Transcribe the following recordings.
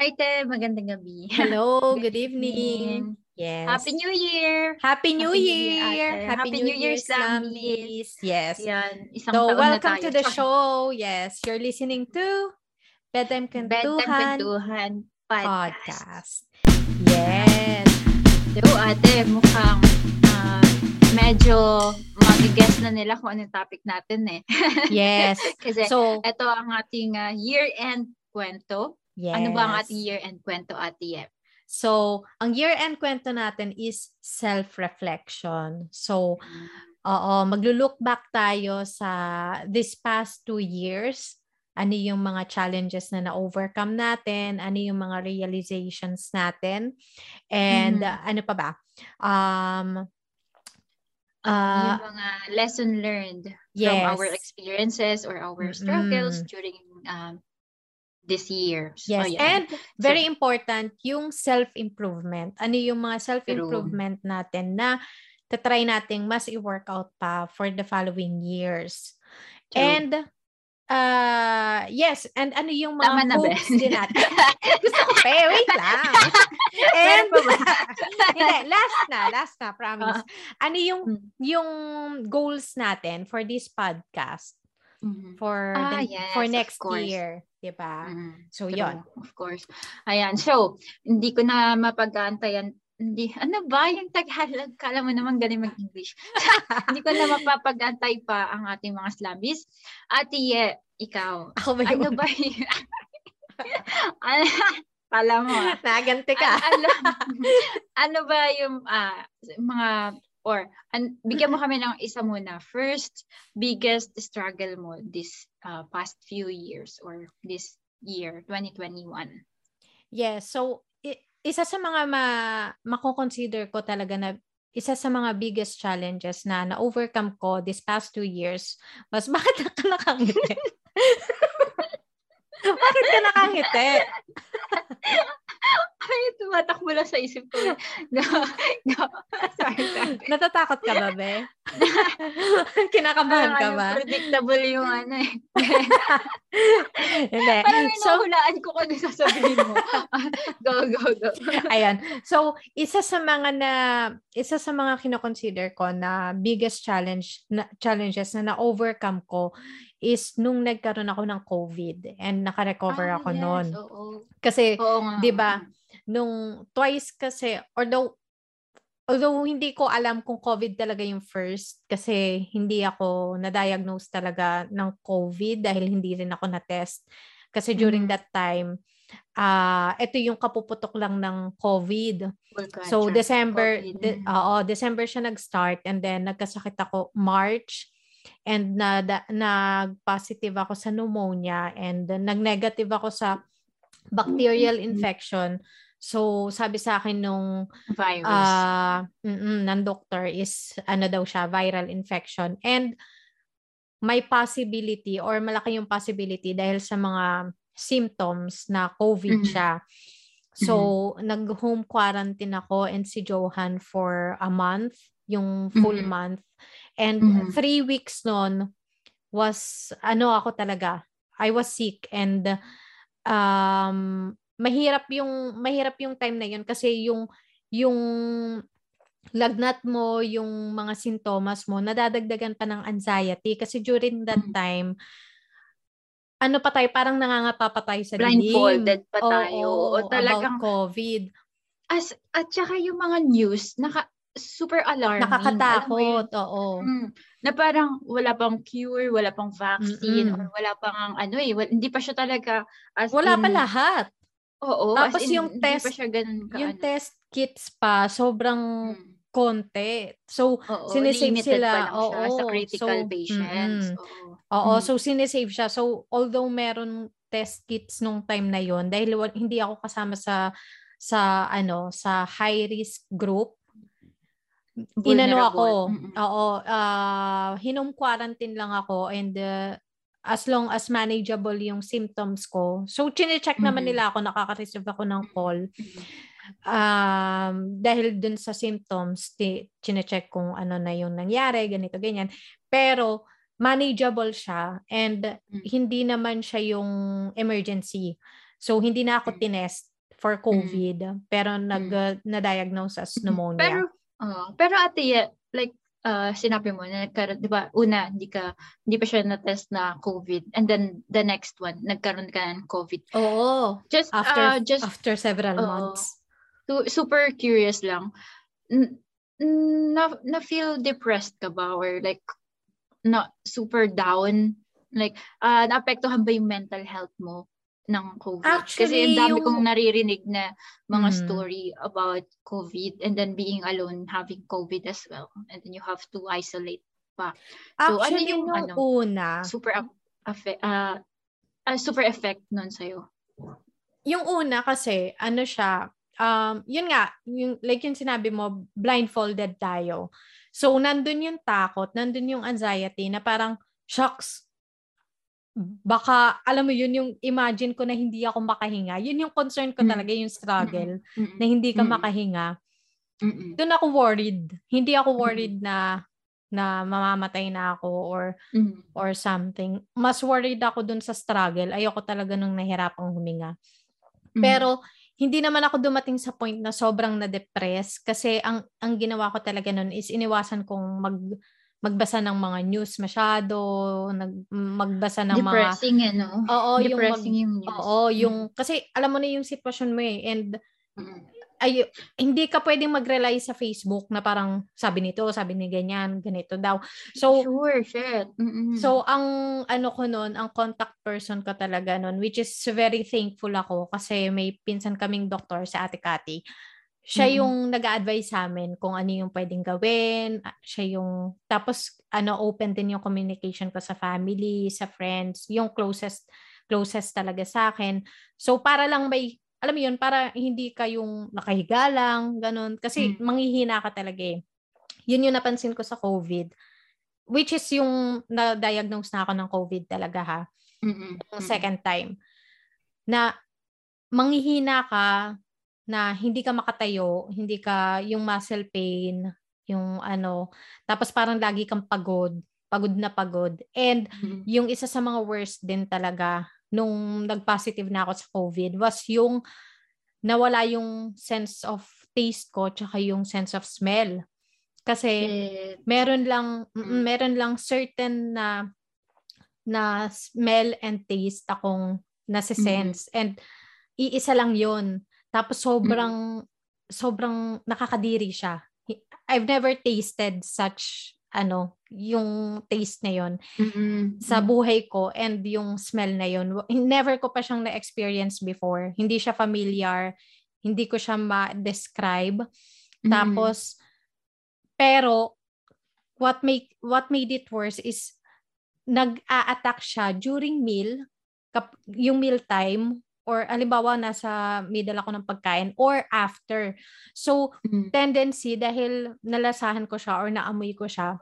Hi, Te. Magandang gabi. Hello, good evening. Yes. Happy New Year! Happy New Happy Year, Year! Happy, Happy New New Year. Slammies! Yes. Yan, isang So, taon welcome na tayo. to the show. Yes, you're listening to Bedtime Bedtime Kwentuhan Kwentuhan Podcast. Podcast. Yes. So, ate, mukhang ah, medyo mag-guess na nila kung anong topic natin eh. Yes. Kasi So, ito ang ating ah, year-end kwento. Yes. Ano ba ang ating year-end kwento, ate Yep? So, ang year-end kwento natin is self-reflection. So, Oo, maglo-look back tayo sa this past two years. Ano yung mga challenges na na-overcome natin? Ano yung mga realizations natin? And Mhm. uh, ano pa ba? Um, yung uh, mga lesson learned from yes. our experiences or our struggles Mm-mm. during um, this year. So, Yes. yan. And very important, yung self-improvement. Ano yung mga self-improvement natin na tatry nating mas i-workout pa for the following years. True. And uh yes, and ano yung mga Tama na, hopes din natin. Gusto ko pa, eh, wait lang. And hindi, last na, last na, promise. Ah. ano yung Mm. yung goals natin for this podcast Mhm. for Ah, the- yes, for next year, 'di ba? Mhm. So True, yon. Of course. Ayan. So, hindi ko na mapag-aantayan. Hindi, ano ba yung Tagalog? Kala mo naman galing mag-English. hindi ko na mapapag-antay pa ang ating mga slumbies. Ate Ye, ikaw. Ako ba yung Ano ba yung... ano, kala mo ah. Nagante ka. An- ano, ano ba yung ah, mga or an, bigyan mo kami ng isa muna. First, biggest struggle mo this ah, past few years or this year, 2021. Yes, so i- isa sa mga ma mako-consider ko talaga na isa sa mga biggest challenges na na-overcome ko this past two years was bakit ka nakangiti? bakit ka nakangiti? Ay, tumatakbo lang sa isip ko. Natatakot ka ba, be? Kinakabahan ka ba? predictable yung ano eh. Hindi. Parang So, nahulaan ko kung ano sasabihin mo. go, go, go. Ayan. So, isa sa mga na isa sa mga kino-consider ko na biggest challenge na challenges na na-overcome ko is nung nagkaroon ako ng COVID and naka-recover Ah, ako yes, noon. Oo. Kasi. 'di ba? Nung twice kasi although although hindi ko alam kung COVID talaga yung first kasi hindi ako na-diagnose talaga ng COVID dahil hindi rin ako na-test. Kasi during Mhm. that time, ah ito yung kapuputok lang ng COVID. So. December, COVID. de- oo, December siya nag-start and then nagkasakit ako March and na da- nag-positive ako sa pneumonia and then nag-negative ako sa bacterial Mhm. infection. So sabi sa akin nung virus. mm ng doctor is ano daw siya viral infection and may possibility or malaki yung possibility dahil sa mga symptoms na COVID Mhm. siya. So, nag-home quarantine ako and si Johan for a month, yung full Mhm. month. And Mhm. three weeks noon was, ano ako talaga, I was sick and um, mahirap yung, mahirap yung time na yun kasi yung, yung lagnat mo, yung mga sintomas mo, nadadagdagan pa ng anxiety kasi during that Mhm. time, ano pa tayo, parang nangangapa pa tayo sa dilim. Blindfolded pa tayo. Oo, O talagang, about COVID. as, at saka yung mga news, naka, super alarming. Nakakatakot, oo. Mm, na parang wala pang cure, wala pang vaccine, Mm-mm. or wala pang ang ano eh, wal- hindi pa siya talaga as Wala in, pa lahat. Oo, Tapos in, yung hindi pa test- siya ganun ka, Yung ano. test kits pa, sobrang Mm. konti. So, Oo, sinisave sila. lang siya sa Oo, critical so, patients. mm-mm. Oo. Oo, Mm. so sinisave siya. So, although meron test kits nung time na yon dahil hindi ako kasama sa sa ano sa high risk group inano ako Vulnerable. Mm-mm. oo ah hinome quarantine lang ako and uh, as long as manageable yung symptoms ko so chine-check naman Mhm. nila ako nakaka-receive ako ng call Mhm. um, dahil dun sa symptoms, ti- chinecheck kung ano na yung nangyari, ganito, ganyan. Pero, manageable siya and Mm. hindi naman siya yung emergency. So, hindi na ako tinest for COVID, pero nag uh, na-diagnose as pneumonia. Pero uh, pero ate, like uh, sinabi mo na nagkaroon, 'di ba? Una, hindi ka hindi pa siya na-test na COVID and then the next one, nagkaroon ka ng COVID. Oo. Just After uh, just after several Oo. months. su- super curious lang. Na na feel depressed ka ba or like na super down like uh, naapektuhan ba yung mental health mo ng COVID kasi Actually, ang dami yung- kong naririnig na mga Mm. story about COVID and then being alone having COVID as well and then you have to isolate So, ano Actually, yung nung ano? una, super af- affe- uh, uh, super effect nun sa'yo yung una kasi, ano siya, um, yun nga, yung, like yung sinabi mo, blindfolded tayo. So, nandun yung takot, nandun yung anxiety na parang, shocks, baka, alam mo yun, yung imagine ko na hindi ako makahinga. Yun yung concern ko Mm. talaga, yung struggle, Mm-mm. na hindi ka Mm. makahinga. Mm-mm. Doon ako worried. Hindi ako worried na na mamamatay na ako or Mm. or something. Mas worried ako dun sa struggle. Ayoko talaga nung nahirapang huminga. Mm. Pero hindi naman ako dumating sa point na sobrang na-depress kasi ang ang ginawa ko talaga noon is iniwasan kong mag magbasa ng mga news masyado, nag magbasa ng mga depressing eh, no? Oo, yung mag, depressing yung news. Oo, yung kasi alam mo na yung sitwasyon mo eh and Mm. ay hindi ka pwedeng mag-rely sa Facebook na parang sabi nito, sabi ni ganyan, ganito daw. So sure, shit. Mm-mm. So, ang ano ko noon, ang contact person ko talaga noon, which is very thankful ako kasi may pinsan kaming doktor sa Ate Kati. Siya Mhm. yung nag-a-advise sa amin kung ano yung pwedeng gawin. Ah, Siya yung, tapos ano, open din yung communication ko sa family, sa friends, yung closest, closest talaga sa akin. So, para lang may, alam mo yun, para hindi ka yung nakahiga lang, ganun. Kasi Mm. manghihina ka talaga eh. Yun yung napansin ko sa COVID which is yung na-diagnose na ako ng COVID talaga ha, Mm-mm. yung second time, na manghihina ka, na hindi ka makatayo, hindi ka, yung muscle pain, yung ano, tapos parang lagi kang pagod, pagod na pagod. And Mm-mm. yung isa sa mga worst din talaga, nung nag-positive na ako sa COVID, was yung nawala yung sense of taste ko, tsaka yung sense of smell. Kasi, Shit. meron lang mm, Mm. meron lang certain na na smell and taste akong nasi-sense and iisa lang 'yon tapos sobrang sobrang nakakadiri siya. I've never tasted such ano yung taste na 'yon Mm-mm. sa buhay ko and yung smell na 'yon never ko pa siyang na-experience before. Hindi siya familiar. Hindi ko siya ma-describe. Mm-mm. tapos, pero, what make what made it worse is, nag-a-attack siya during meal, kap, yung meal time, or alimbawa, nasa middle ako ng pagkain, or after. So, Mm. tendency, dahil nalasahan ko siya or naamoy ko siya,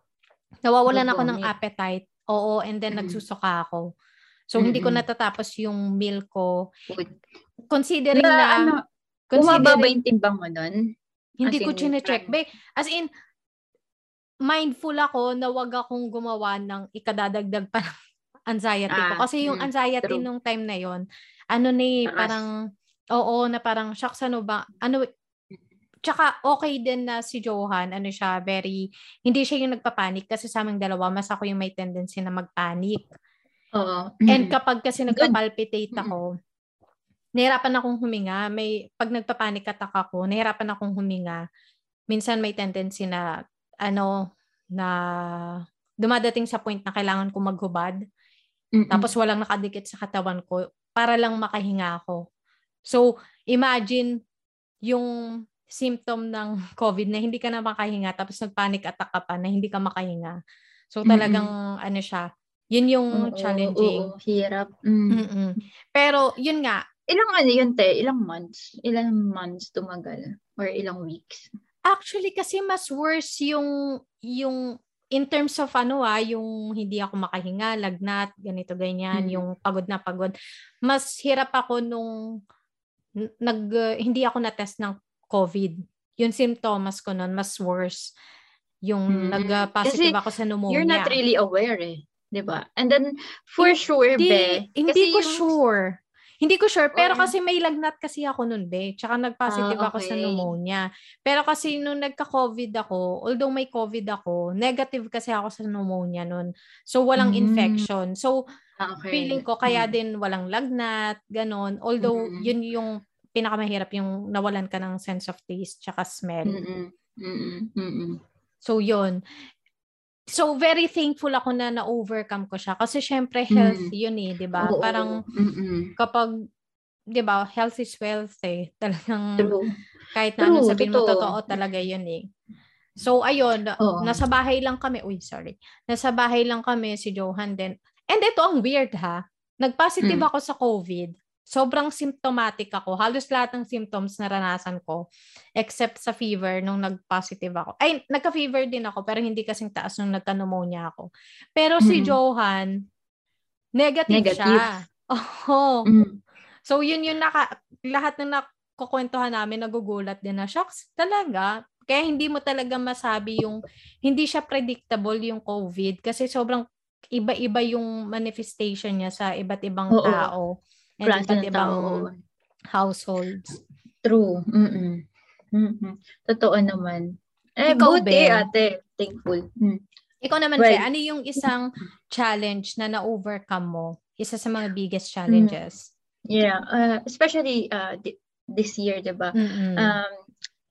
nawawalan ako ng appetite. Oo, and then Mm. nagsusuka ako. So, hindi ko natatapos yung meal ko. Considering Na, na, ano, Bumaba ba considering, yung timbang mo nun? hindi ko in, chine-check. Be, as in, mindful ako na wag akong gumawa ng ikadadagdag pa ng anxiety ko. Ah, Kasi yung mm, anxiety true. nung time na yon ano ni Taas. parang, oo, na parang, shucks, ano ba, ano, tsaka okay din na si Johan, ano siya, very, hindi siya yung nagpapanik kasi sa aming dalawa, mas ako yung may tendency na magpanik. Oo. And Mm. kapag kasi Good. nagpa-palpitate Mm. ako, nahirapan akong huminga. May, pag nagpa-panic attack ako, nahirapan akong huminga. Minsan may tendency na, ano, na dumadating sa point na kailangan ko maghubad. Mm-mm. Tapos walang nakadikit sa katawan ko para lang makahinga ako. So, imagine yung symptom ng COVID na hindi ka na makahinga tapos nag-panic attack ka pa na hindi ka makahinga. So, talagang ano siya, yun yung Oo, challenging. Oo, hirap. Mm. Mm-mm. Pero, yun nga, Ilang ano yun, te? Ilang months? Ilang months tumagal? Or ilang weeks? Actually, kasi mas worse yung, yung, in terms of ano ah, yung hindi ako makahinga, lagnat, ganito, ganyan, Mm. yung pagod na pagod. Mas hirap ako nung, nag, uh, hindi ako na-test ng COVID. Yung symptoms ko nun, mas worse. Yung Mm. nag-positive ako sa pneumonia. You're not really aware eh. 'di ba? And then, for sure, hindi, be. hindi ko yung- sure. Hindi ko sure, pero Or, kasi may lagnat kasi ako noon, be. Tsaka nag-positive uh, okay. ako sa pneumonia. Pero kasi nung nagka-COVID ako, although may COVID ako, negative kasi ako sa pneumonia noon. So, walang mm. infection. So, ah, okay. feeling ko kaya mm. din walang lagnat, ganon. Although, mm. yun yung pinakamahirap yung nawalan ka ng sense of taste tsaka smell. Mm-mm. Mm-mm. Mm-mm. So, yun. So, very thankful ako na na-overcome ko siya. Kasi, syempre, health mm. yun eh, di ba? Parang, Mm-mm. kapag, di ba, health is wealth eh. Talagang, True. kahit na anong sabihin mo, totoo talaga yun eh. So, ayun, Oo. nasa bahay lang kami. Uy, sorry. Nasa bahay lang kami, si Johan din. And ito ang weird ha. Nag-positive mm. ako sa COVID sobrang symptomatic ako. Halos lahat ng symptoms naranasan ko except sa fever nung nag-positive ako. Ay, nagka-fever din ako pero hindi kasing taas nung nagka-pneumonia ako. Pero si mm-hmm. Johan, negative, negative. siya. Oh. Mm-hmm. So yun yung naka, lahat ng nakukwentuhan namin nagugulat din na, shocks, talaga. Kaya hindi mo talaga masabi yung, hindi siya predictable yung COVID kasi sobrang iba-iba yung manifestation niya sa iba't ibang Oo. tao and iba't ibang tao. households. True. Mm-mm. Mm-mm. Totoo naman. Eh, Ikaw, buti ben, ate. Thankful. Mm. Ikaw naman, well, ano yung isang challenge na na-overcome mo? Isa sa mga biggest challenges? Yeah. Uh, especially uh, this year, di ba? Um,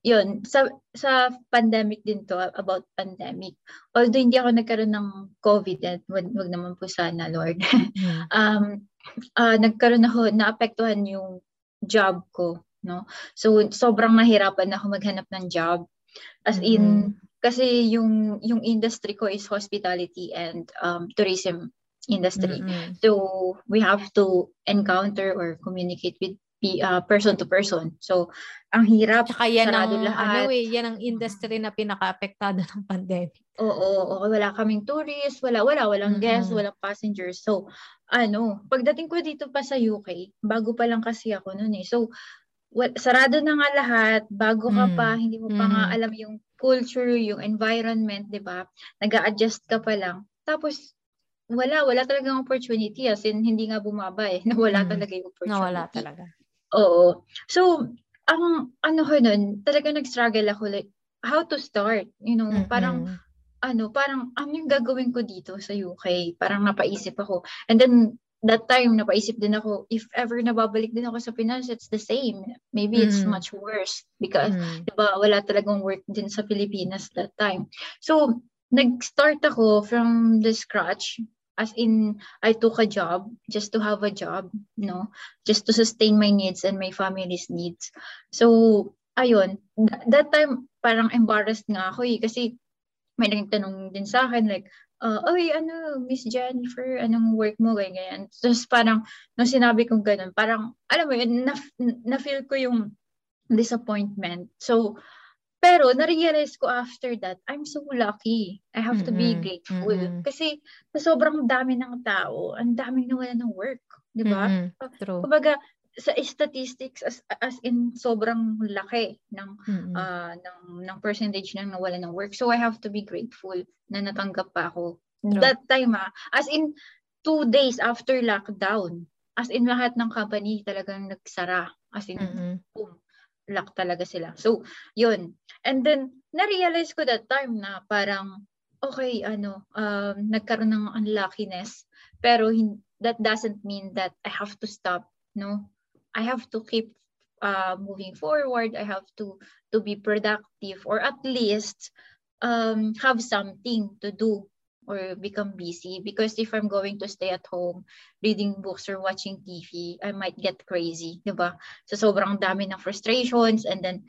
yun, sa, sa pandemic din to, about pandemic. Although hindi ako nagkaroon ng COVID, at wag, wag naman po sana, Lord. Mm-hmm. um, uh, nagkaroon ako, naapektuhan yung job ko, no? So, sobrang nahirapan ako maghanap ng job. As in, mm-hmm. kasi yung, yung industry ko is hospitality and um, tourism industry. Mm-hmm. So, we have to encounter or communicate with uh, person to person. So, ang hirap. Tsaka yan ang, lahat. ano eh, yan ang industry na pinaka-apektado ng pandemic. Oo, oo, wala kaming tourists, wala, wala, walang mm-hmm. guests, walang passengers. So, ano, pagdating ko dito pa sa UK, bago pa lang kasi ako noon eh. So, well, sarado na nga lahat, bago ka pa, mm. hindi mo pa mm. nga alam yung culture, yung environment, di ba? nag adjust ka pa lang. Tapos, wala, wala talagang opportunity. As in, hindi nga bumaba eh. Nawala mm. talaga yung opportunity. Nawala talaga. Oo. So, ang ano ko nun, talaga nag-struggle ako like, how to start, you know, mm-hmm. parang, ano, parang, ano yung gagawin ko dito sa UK? Parang napaisip ako. And then, that time, napaisip din ako, if ever nababalik din ako sa Pinas, it's the same. Maybe it's mm. much worse because, mm. diba, wala talagang work din sa Pilipinas that time. So, nag-start ako from the scratch as in I took a job just to have a job, no? Just to sustain my needs and my family's needs. So, ayun, th- that time parang embarrassed nga ako eh kasi may nagtanong din sa akin like, uh, oy, ano, Miss Jennifer, anong work mo, ganyan, ganyan. Tapos parang, nung sinabi kong ganun, parang, alam mo yun, na, na-feel ko yung disappointment. So, pero na-realize ko after that, I'm so lucky. I have mm-hmm. to be grateful. Mm-hmm. Kasi sa sobrang dami ng tao, ang daming nawala ng work. Di ba? Mm-hmm. True. Kumbaga, sa statistics as as in sobrang laki ng mm-hmm. uh, ng ng percentage ng nawala ng work. So I have to be grateful na natanggap pa ako. True. That time ah, as in two days after lockdown, as in lahat ng company talagang nagsara. As in, mm-hmm. boom, lock talaga sila. So, yun. And then, na-realize ko that time na parang, okay, ano, um, nagkaroon ng unluckiness. Pero hin- that doesn't mean that I have to stop, no? I have to keep uh, moving forward. I have to to be productive or at least um, have something to do or become busy because if I'm going to stay at home reading books or watching TV, I might get crazy, 'di ba? So sobrang dami ng frustrations and then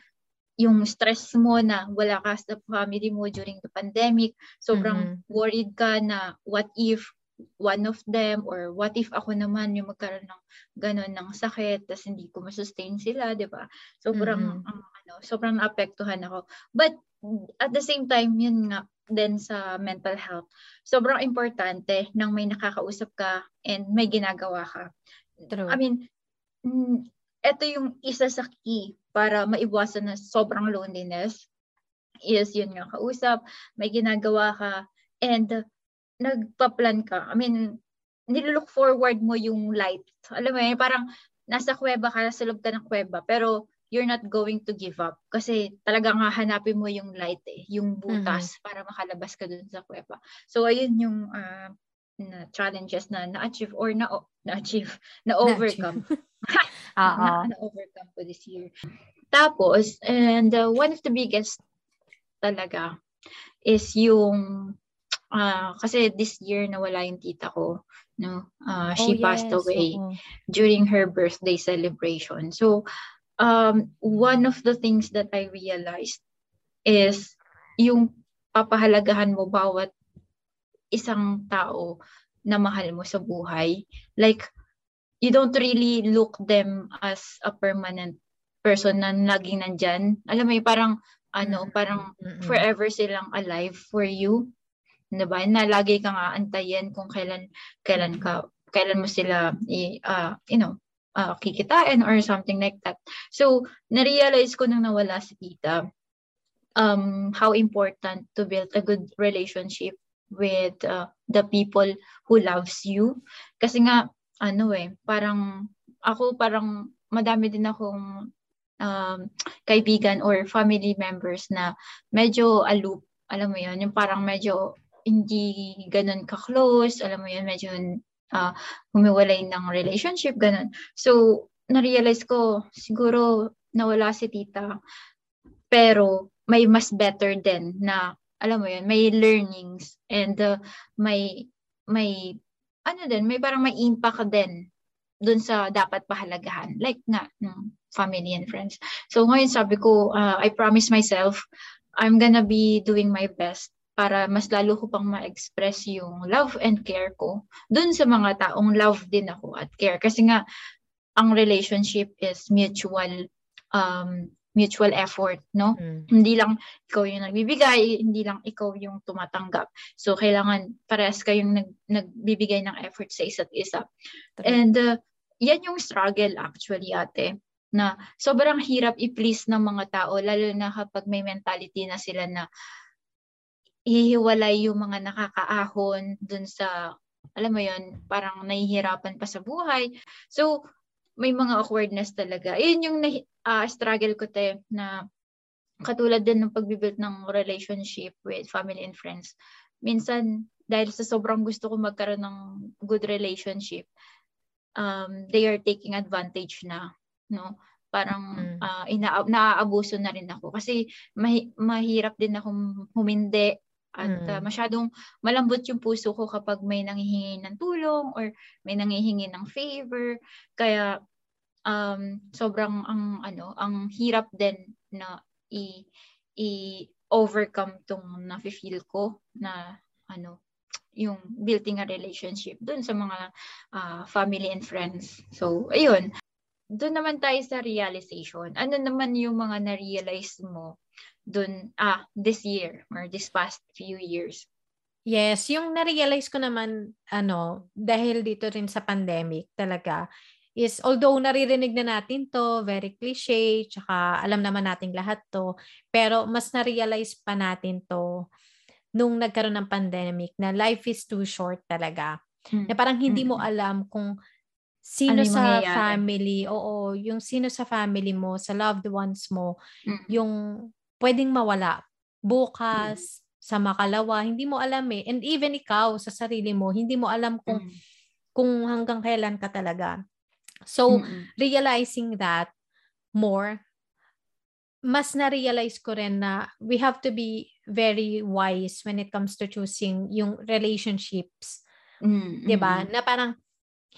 yung stress mo na wala ka sa family mo during the pandemic, sobrang mm-hmm. worried ka na what if one of them or what if ako naman yung magkaroon ng ganun ng sakit tapos hindi ko masustain sila, 'di ba? Sobrang mm-hmm. um, ano, sobrang naapektuhan ako. But at the same time, yun nga, din sa mental health. Sobrang importante nang may nakakausap ka and may ginagawa ka. True. I mean, ito mm, yung isa sa key para maiwasan na sobrang loneliness is yun nga kausap, may ginagawa ka and nagpa-plan ka. I mean, nilook forward mo yung light. Alam mo yun, parang nasa kuweba ka, nasa loob ka ng kuweba, pero you're not going to give up. Kasi talagang hahanapin mo yung light eh, yung butas mm-hmm. para makalabas ka dun sa kuweba. So, ayun yung uh, na challenges na na-achieve or na na-achieve, na-overcome. na, na-overcome ko this year. Tapos, and uh, one of the biggest talaga is yung uh, kasi this year nawala yung tita ko no? Uh, she oh, passed yes. away oh. during her birthday celebration. So um one of the things that i realized is yung papahalagahan mo bawat isang tao na mahal mo sa buhay. Like you don't really look them as a permanent person na naging nandyan. Alam mo yung parang ano parang forever silang alive for you 'di ba? Na lagi kang aantayin kung kailan kailan ka kailan mo sila i, uh, you know, uh, kikitain or something like that. So, na-realize ko nang nawala si tita um how important to build a good relationship with uh, the people who loves you. Kasi nga ano eh, parang ako parang madami din akong um, kaibigan or family members na medyo aloof, alam mo yon yung parang medyo hindi ganun ka-close, alam mo yun, medyo uh, humiwalay ng relationship, ganun. So, na-realize ko, siguro nawala si tita, pero may mas better din na, alam mo yun, may learnings and uh, may, may, ano din, may parang may impact din dun sa dapat pahalagahan. Like nga, ng family and friends. So ngayon sabi ko, uh, I promise myself, I'm gonna be doing my best para mas lalo ko pang ma-express yung love and care ko dun sa mga taong love din ako at care. Kasi nga, ang relationship is mutual um, mutual effort, no? Mm. Hindi lang ikaw yung nagbibigay, hindi lang ikaw yung tumatanggap. So, kailangan parehas kayong nag, nagbibigay ng effort sa isa't isa. Okay. And uh, yan yung struggle actually, ate na sobrang hirap i-please ng mga tao lalo na kapag may mentality na sila na hihiwalay yung mga nakakaahon dun sa, alam mo yon parang nahihirapan pa sa buhay. So, may mga awkwardness talaga. Yun yung uh, struggle ko te na katulad din ng pagbibuild ng relationship with family and friends. Minsan, dahil sa sobrang gusto ko magkaroon ng good relationship, um, they are taking advantage na. No? Parang mm. uh, ina- naaabuso na rin ako. Kasi mahi- mahirap din akong humindi at mm. uh, masyadong malambot yung puso ko kapag may nanghihingi ng tulong or may nanghihingi ng favor. Kaya um, sobrang ang ano, ang hirap din na i i overcome tong nafe-feel ko na ano yung building a relationship dun sa mga uh, family and friends. So, ayun. Doon naman tayo sa realization. Ano naman yung mga na-realize mo dun, ah, this year or this past few years? Yes, yung na-realize ko naman, ano, dahil dito rin sa pandemic talaga, is although naririnig na natin to, very cliche, tsaka alam naman nating lahat to, pero mas na-realize pa natin to nung nagkaroon ng pandemic na life is too short talaga. Mm. Na parang hindi mm. mo alam kung sino ano sa mangyayari? family, oo, yung sino sa family mo, sa loved ones mo, mm. yung pwedeng mawala bukas, mm. sa makalawa, hindi mo alam eh. And even ikaw sa sarili mo, hindi mo alam kung mm. kung hanggang kailan ka talaga. So, mm-hmm. realizing that more, mas na-realize ko rin na we have to be very wise when it comes to choosing yung relationships. Mm-hmm. 'Di ba? Na parang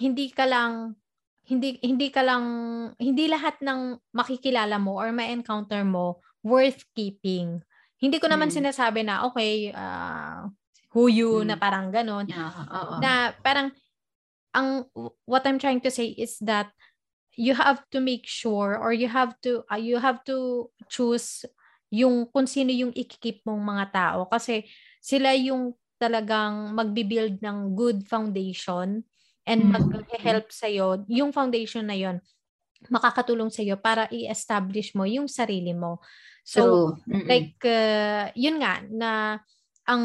hindi ka lang hindi hindi ka lang hindi lahat ng makikilala mo or ma-encounter mo worth keeping. Hindi ko naman mm. sinasabi na, okay, uh, who you, mm. na parang ganon. Yeah, uh-uh. Na parang, ang, what I'm trying to say is that you have to make sure or you have to, uh, you have to choose yung kung sino yung ikikip mong mga tao. Kasi sila yung talagang magbibuild ng good foundation and mm. mag-help sa'yo. Yung foundation na yon makakatulong sa iyo para i-establish mo yung sarili mo. So, like, uh, yun nga, na ang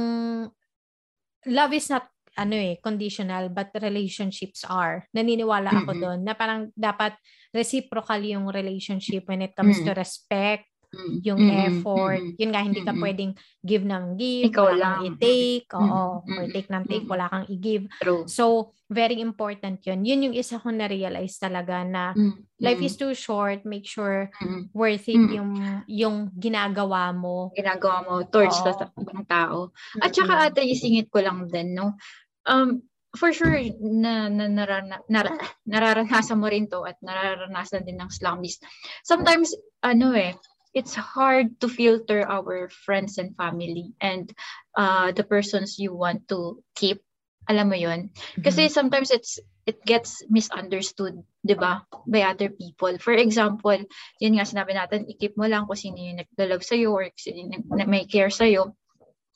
love is not ano eh, conditional, but relationships are. Naniniwala ako Mm-mm. doon na parang dapat reciprocal yung relationship when it comes Mm. to respect, Mm, yung mm, effort. mm, Yun nga, hindi ka pwedeng give ng give, Ikaw wala lang. i-take, oo, Mm-mm. or take ng take, wala kang i-give. True. So, very important yun. Yun yung isa ko na-realize talaga na Mm, life is too short, make sure mm. worth it yung yung ginagawa mo. ginagawa mo towards Oo. sa ibang tao. At saka Mm-mm. ate, isingit ko lang din, no? Um, for sure, na, na, narana, nara, nararanasan mo rin to at nararanasan din ng slummies. Sometimes, ano eh, it's hard to filter our friends and family and uh, the persons you want to keep. Alam mo yon Kasi sometimes it's it gets misunderstood, 'di ba? By other people. For example, yun nga sinabi natin, i-keep mo lang kung sino yung naglalove sa'yo or sino yung may care sa'yo.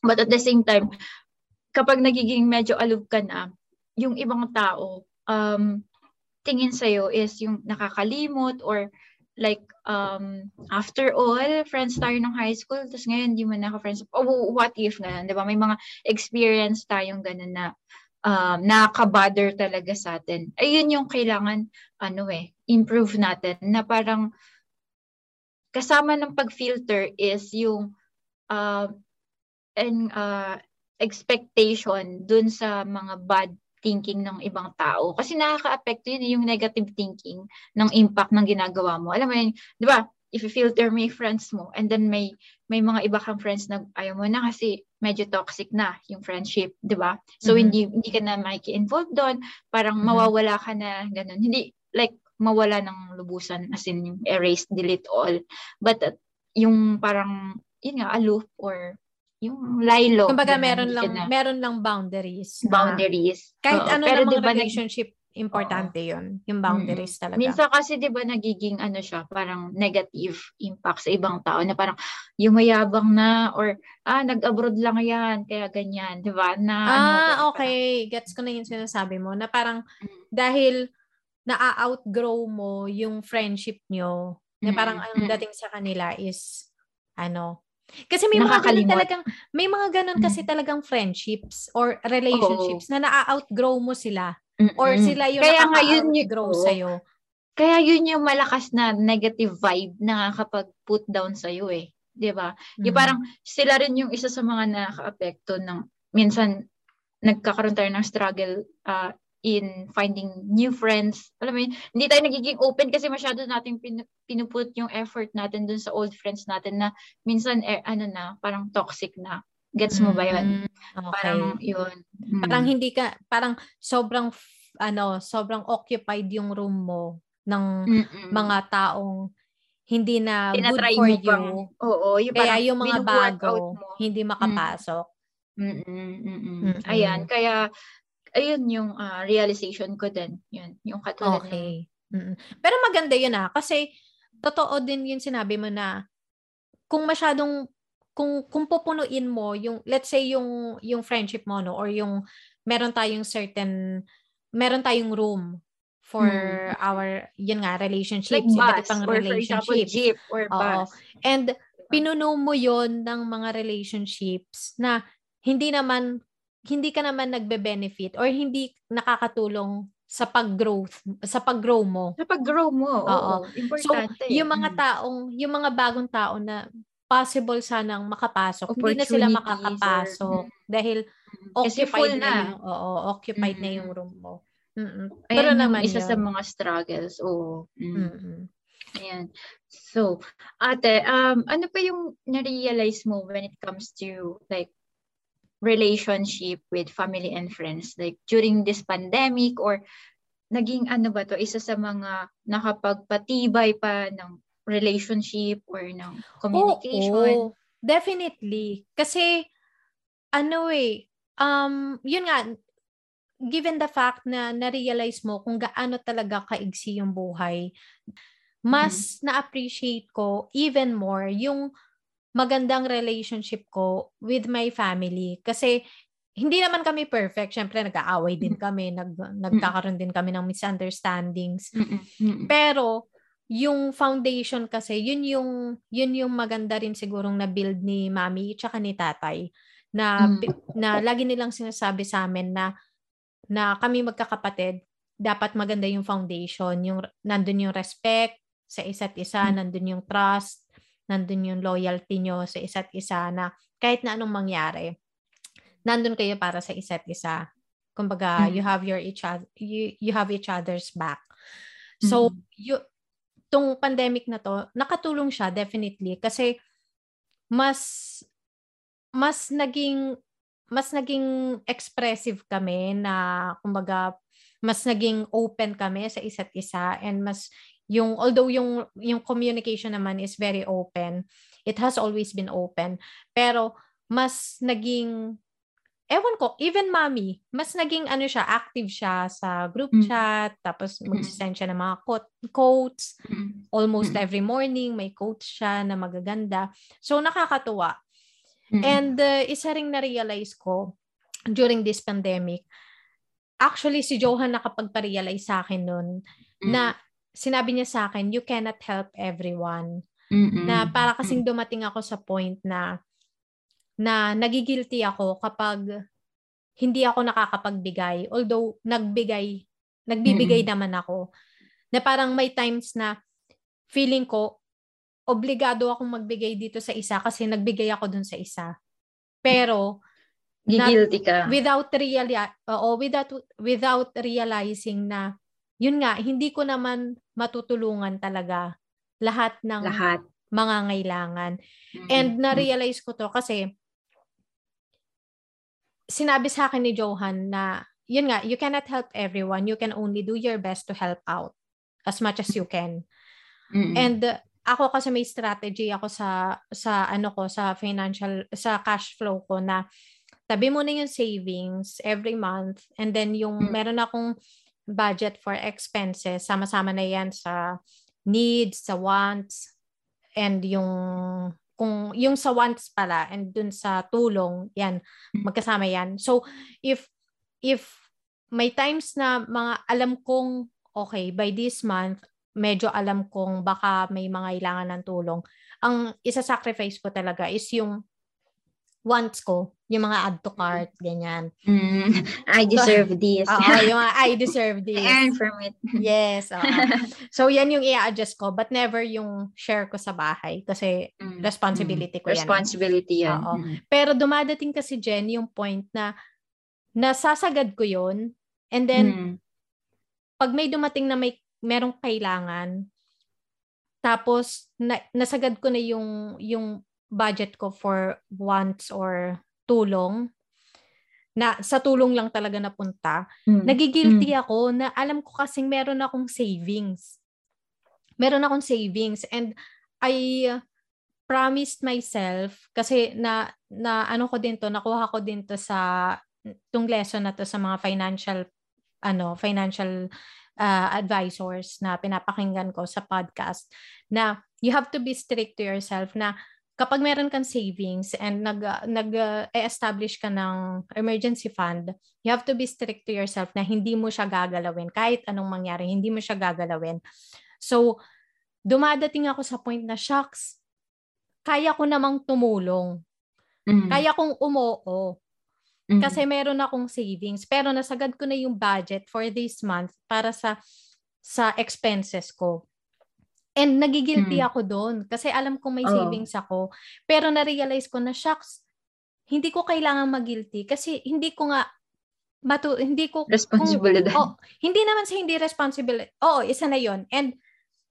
But at the same time, kapag nagiging medyo aloof ka na, yung ibang tao, um, tingin sa'yo is yung nakakalimot or like, um, after all, friends tayo ng high school, tapos ngayon hindi mo naka-friends. Oh, what if nga, di ba? May mga experience tayong ganun na um, nakaka-bother talaga sa atin. Ayun yung kailangan, ano eh, improve natin na parang kasama ng pag-filter is yung uh, and, uh, expectation dun sa mga bad thinking ng ibang tao. Kasi nakaka-apekto yun yung negative thinking ng impact ng ginagawa mo. Alam mo yun, di ba? If you filter may friends mo and then may may mga iba kang friends na ayaw mo na kasi medyo toxic na yung friendship, di ba? So Mhm. hindi hindi ka na maki-involve doon, parang Mhm. mawawala ka na ganun. Hindi like mawala ng lubusan as in yung erase, delete all. But uh, yung parang yun nga aloof or yung lilo. Kumbaga meron lang na- meron lang boundaries. na boundaries. Kahit Oo. ano Pero namang di ba nag- relationship, importante yun. Yung boundaries talaga. Minsan kasi 'di ba nagiging ano siya, parang negative impact sa ibang tao na parang yumayabang na or ah nag-abroad lang 'yan kaya ganyan, 'di ba? Na ano, Ah, parang- okay. Gets ko na yung sinasabi mo. Na parang Mm. dahil na-outgrow mo yung friendship nyo, na parang Mm, ang mm. dating sa kanila is, ano, kasi may mga ganun talagang, may mga ganun kasi Mm. talagang friendships or relationships na na-outgrow mo sila or Mm-mm. sila yung Kaya nga yun yung- nakaka-outgrow oo. sa'yo. Kaya yun yung malakas na negative vibe na kapag put down sa iyo eh. 'Di ba? Yung Mm. parang sila rin yung isa sa mga nakaka-apekto ng minsan nagkakaroon tayo ng struggle uh, in finding new friends. Alam mo yun, hindi tayo nagiging open kasi masyado nating pin, pinuput yung effort natin dun sa old friends natin na minsan eh, ano na, parang toxic na. Gets mo ba yun? Mm, Okay. Parang yun. Mm. Parang hindi ka, parang sobrang, ano, sobrang occupied yung room mo ng Mm-mm. mga taong hindi na good Tinatry for mo you. pang, oo, yung Kaya parang yung mga bago, mo. hindi makapasok. Mm-mm, mm-mm. Mm-mm. Ayan, kaya ayun yung ah, realization ko din. Yun, yung katulad ng Okay. Mm-mm. Pero maganda yun ah. Kasi, totoo din yung sinabi mo na, kung masyadong, kung, kung pupunuin mo, yung, let's say yung, yung friendship mo, no, or yung, meron tayong certain, meron tayong room for Mm. our, yun nga, like relationships, iba't bus ibang or for example jeep or Oo. bus. And pinuno mo yon ng mga relationships na hindi naman hindi ka naman nagbe-benefit or hindi nakakatulong sa pag-growth sa pag-grow mo. Sa pag-grow mo, oo. Oo. Importante. Yung mga Mm. taong yung mga bagong tao na possible sanang makapasok, hindi na sila makakapasok or- dahil Mm. Kasi full occupied na. na. yung oo, occupied na Mm. yung room mo. Mm-mm. Ayan Pero yung naman isa yun. sa mga struggles. Oo. Mm. Mm-mm. Ayan. So, ate, um, ano pa yung na-realize mo when it comes to like relationship with family and friends? Like during this pandemic or naging ano ba to, isa sa mga nakapagpatibay pa ng relationship or ng communication? Oo, definitely. Kasi, ano eh, um, yun nga, given the fact na na-realize mo kung gaano talaga kaigsi yung buhay, mas na-appreciate ko even more yung magandang relationship ko with my family. Kasi, hindi naman kami perfect. Siyempre, nag-aaway din kami. Nag, nagkakaroon din kami ng misunderstandings. Pero yung foundation kasi, yun yung yun yung maganda rin sigurong na build ni Mami tsaka ni Tatay na Mm. na lagi nilang sinasabi sa amin na na kami magkakapatid, dapat maganda yung foundation, yung nandun yung respect sa isa't isa, mm-hmm. nandun yung trust, nandun yung loyalty nyo sa isa't isa na kahit na anong mangyari, nandun kayo para sa isa't isa. Kumbaga, mm-hmm. you have your each other, you, you have each other's back. So, mm-hmm. you, tong pandemic na to, nakatulong siya definitely kasi mas mas naging mas naging expressive kami na kumbaga mas naging open kami sa isa't isa and mas yung although yung yung communication naman is very open it has always been open pero mas naging ewan ko even mommy mas naging ano siya active siya sa group mm. chat tapos mag-send siya ng mga quote, quotes mm. almost mm. every morning may quotes siya na magaganda so nakakatuwa mm. and uh, isa ring na-realize ko during this pandemic actually si Johan nakapagpa-realize sa akin noon mm. na sinabi niya sa akin, you cannot help everyone. Mm-mm. Na para kasing dumating ako sa point na na nagigilty ako kapag hindi ako nakakapagbigay. Although nagbigay, nagbibigay Mm-mm. naman ako. Na parang may times na feeling ko obligado akong magbigay dito sa isa kasi nagbigay ako dun sa isa. Pero Gigilty ka. Without reali o without without realizing na yun nga hindi ko naman matutulungan talaga lahat ng lahat mga ngailangan. Mm-hmm. And na-realize ko to kasi sinabi sa akin ni Johan na yun nga, you cannot help everyone. You can only do your best to help out as much as you can. Mm-hmm. And uh, ako kasi may strategy ako sa sa ano ko sa financial sa cash flow ko na tabi mo na yung savings every month and then yung mm. meron akong budget for expenses, sama-sama na yan sa needs, sa wants, and yung kung yung sa wants pala and dun sa tulong, yan, mm. magkasama yan. So, if if may times na mga alam kong okay, by this month, medyo alam kong baka may mga kailangan ng tulong. Ang isa-sacrifice ko talaga is yung wants ko, yung mga add to cart, ganyan. Mm, I deserve so, this. Oo, yung mga I deserve this. And from it. Yes. Uh, so, yan yung i-adjust ko, but never yung share ko sa bahay kasi mm, responsibility mm, ko yan. Responsibility yan. Oo. Mm. Pero dumadating kasi, Jen, yung point na nasasagad ko yun and then mm. pag may dumating na may merong kailangan, tapos na, nasagad ko na yung yung budget ko for wants or tulong na sa tulong lang talaga napunta, mm. nagigilty mm. ako na alam ko kasing meron akong savings. Meron akong savings and I promised myself kasi na na ano ko din to, nakuha ko din to sa tong lesson na to sa mga financial ano, financial uh, advisors na pinapakinggan ko sa podcast na you have to be strict to yourself na kapag meron kang savings and nag nag uh, establish ka ng emergency fund, you have to be strict to yourself na hindi mo siya gagalawin kahit anong mangyari, hindi mo siya gagalawin. So, dumadating ako sa point na shocks. Kaya ko namang tumulong. Mm-hmm. Kaya kong umoo. Mm-hmm. Kasi meron akong savings, pero nasagad ko na yung budget for this month para sa sa expenses ko. And nagigilty hmm. ako doon kasi alam kong may oh. savings ako. Pero na-realize ko na, shocks, hindi ko kailangan magilty kasi hindi ko nga matu hindi ko responsibility. oh, hindi naman sa hindi responsible. Oo, isa na 'yon. And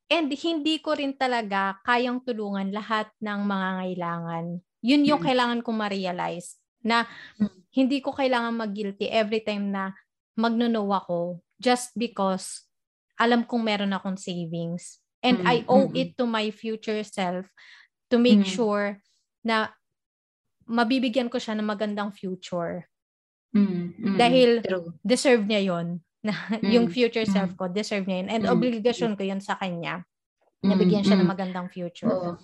and hindi ko rin talaga kayang tulungan lahat ng mga kailangan. Yun yung hmm. kailangan kong ma-realize na hmm. hindi ko kailangan mag-guilty every time na magno-no ako just because alam kong meron akong savings. And mm-hmm. I owe it to my future self to make mm-hmm. sure na mabibigyan ko siya ng magandang future. Mm-hmm. Dahil True. deserve niya yon na mm-hmm. yung future self ko, deserve niya yun. And mm-hmm. obligasyon ko yun sa kanya. Nabigyan siya ng magandang future. Oh.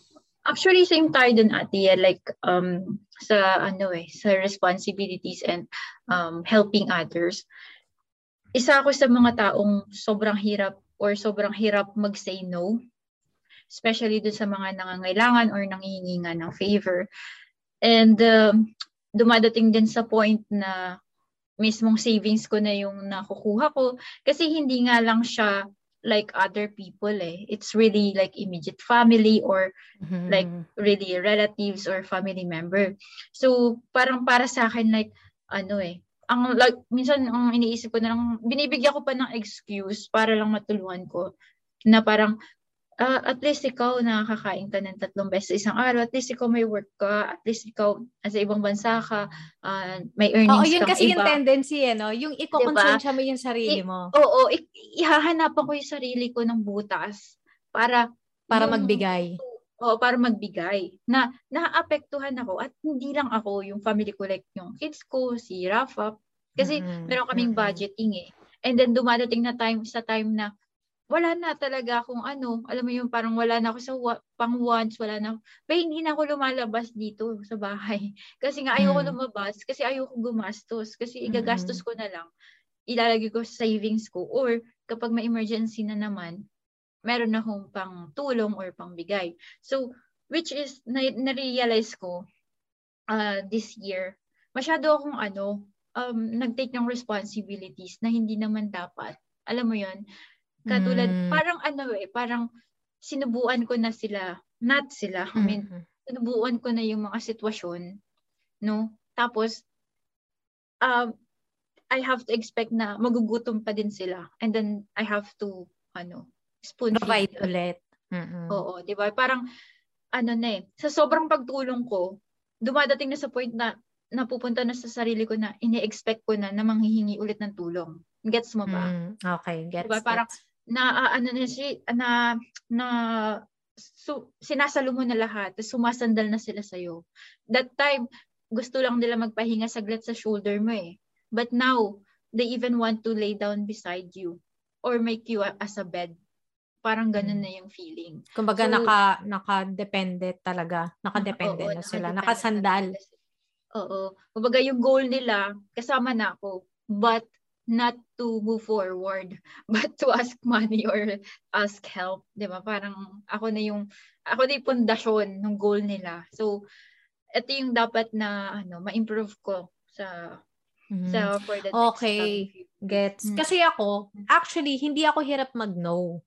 Actually, same tayo dun, ate. Like, um, sa, ano eh, sa responsibilities and um, helping others. Isa ako sa mga taong sobrang hirap or sobrang hirap mag-say no. Especially dun sa mga nangangailangan or nangihingi nga ng favor. And uh, dumadating din sa point na mismong savings ko na yung nakukuha ko. Kasi hindi nga lang siya like other people eh. It's really like immediate family or mm-hmm. like really relatives or family member. So parang para sa akin like ano eh, ang like minsan ang iniisip ko na lang binibigyan ko pa ng excuse para lang matulungan ko na parang uh, at least ikaw nakakain ka ng tatlong beses isang araw, at least ikaw may work ka, at least ikaw sa ibang bansa ka, uh, may earnings Oo, yun kasi iba. yung tendency, eh, no? Yung iko-konsensya diba? mo yung sarili mo. I, oo, i- ihahanapan ko yung sarili ko ng butas para para yung, magbigay. Oo, para magbigay. Na naapektuhan ako at hindi lang ako, yung family ko like yung kids ko, si Rafa, kasi mm-hmm. meron kaming budgeting eh. And then dumadating na time sa time na wala na talaga akong ano, alam mo yung parang wala na ako sa wa- pang once, wala na. Pero hindi na ako lumalabas dito sa bahay. Kasi nga ayoko mm. lumabas, kasi ayoko gumastos. Kasi igagastos ko na lang. Ilalagay ko sa savings ko. Or kapag may emergency na naman, meron na akong pang tulong or pang bigay. So, which is, na- na-realize ko uh, this year, masyado akong ano, um, nag-take ng responsibilities na hindi naman dapat. Alam mo yon Katulad, mm. parang ano eh, parang sinubuan ko na sila, not sila, I mean, mm-hmm. sinubuan ko na yung mga sitwasyon, no? Tapos, um, I have to expect na magugutom pa din sila. And then, I have to, ano, spoon Provide ulit. Mm-hmm. Oo, di ba? Parang, ano na eh, sa sobrang pagtulong ko, dumadating na sa point na napupunta na sa sarili ko na ini-expect ko na na manghihingi ulit ng tulong. Gets mo ba? Mm, okay, gets. Diba? Parang, gets na uh, ano na si na na so, sinasalo mo na lahat, sumasandal na sila sa iyo. That time, gusto lang nila magpahinga saglit sa shoulder mo eh. But now, they even want to lay down beside you or make you as a bed. Parang ganun hmm. na yung feeling. Kumbaga so, naka naka-depende talaga. Naka-depende oo, na sila, nakasandal. Oo. Kumbaga yung goal nila kasama na ako. But not to move forward but to ask money or ask help 'di ba parang ako na yung ako na yung pundasyon ng goal nila so ito yung dapat na ano ma-improve ko sa mm-hmm. sa for the okay gets mm-hmm. kasi ako actually hindi ako hirap mag-no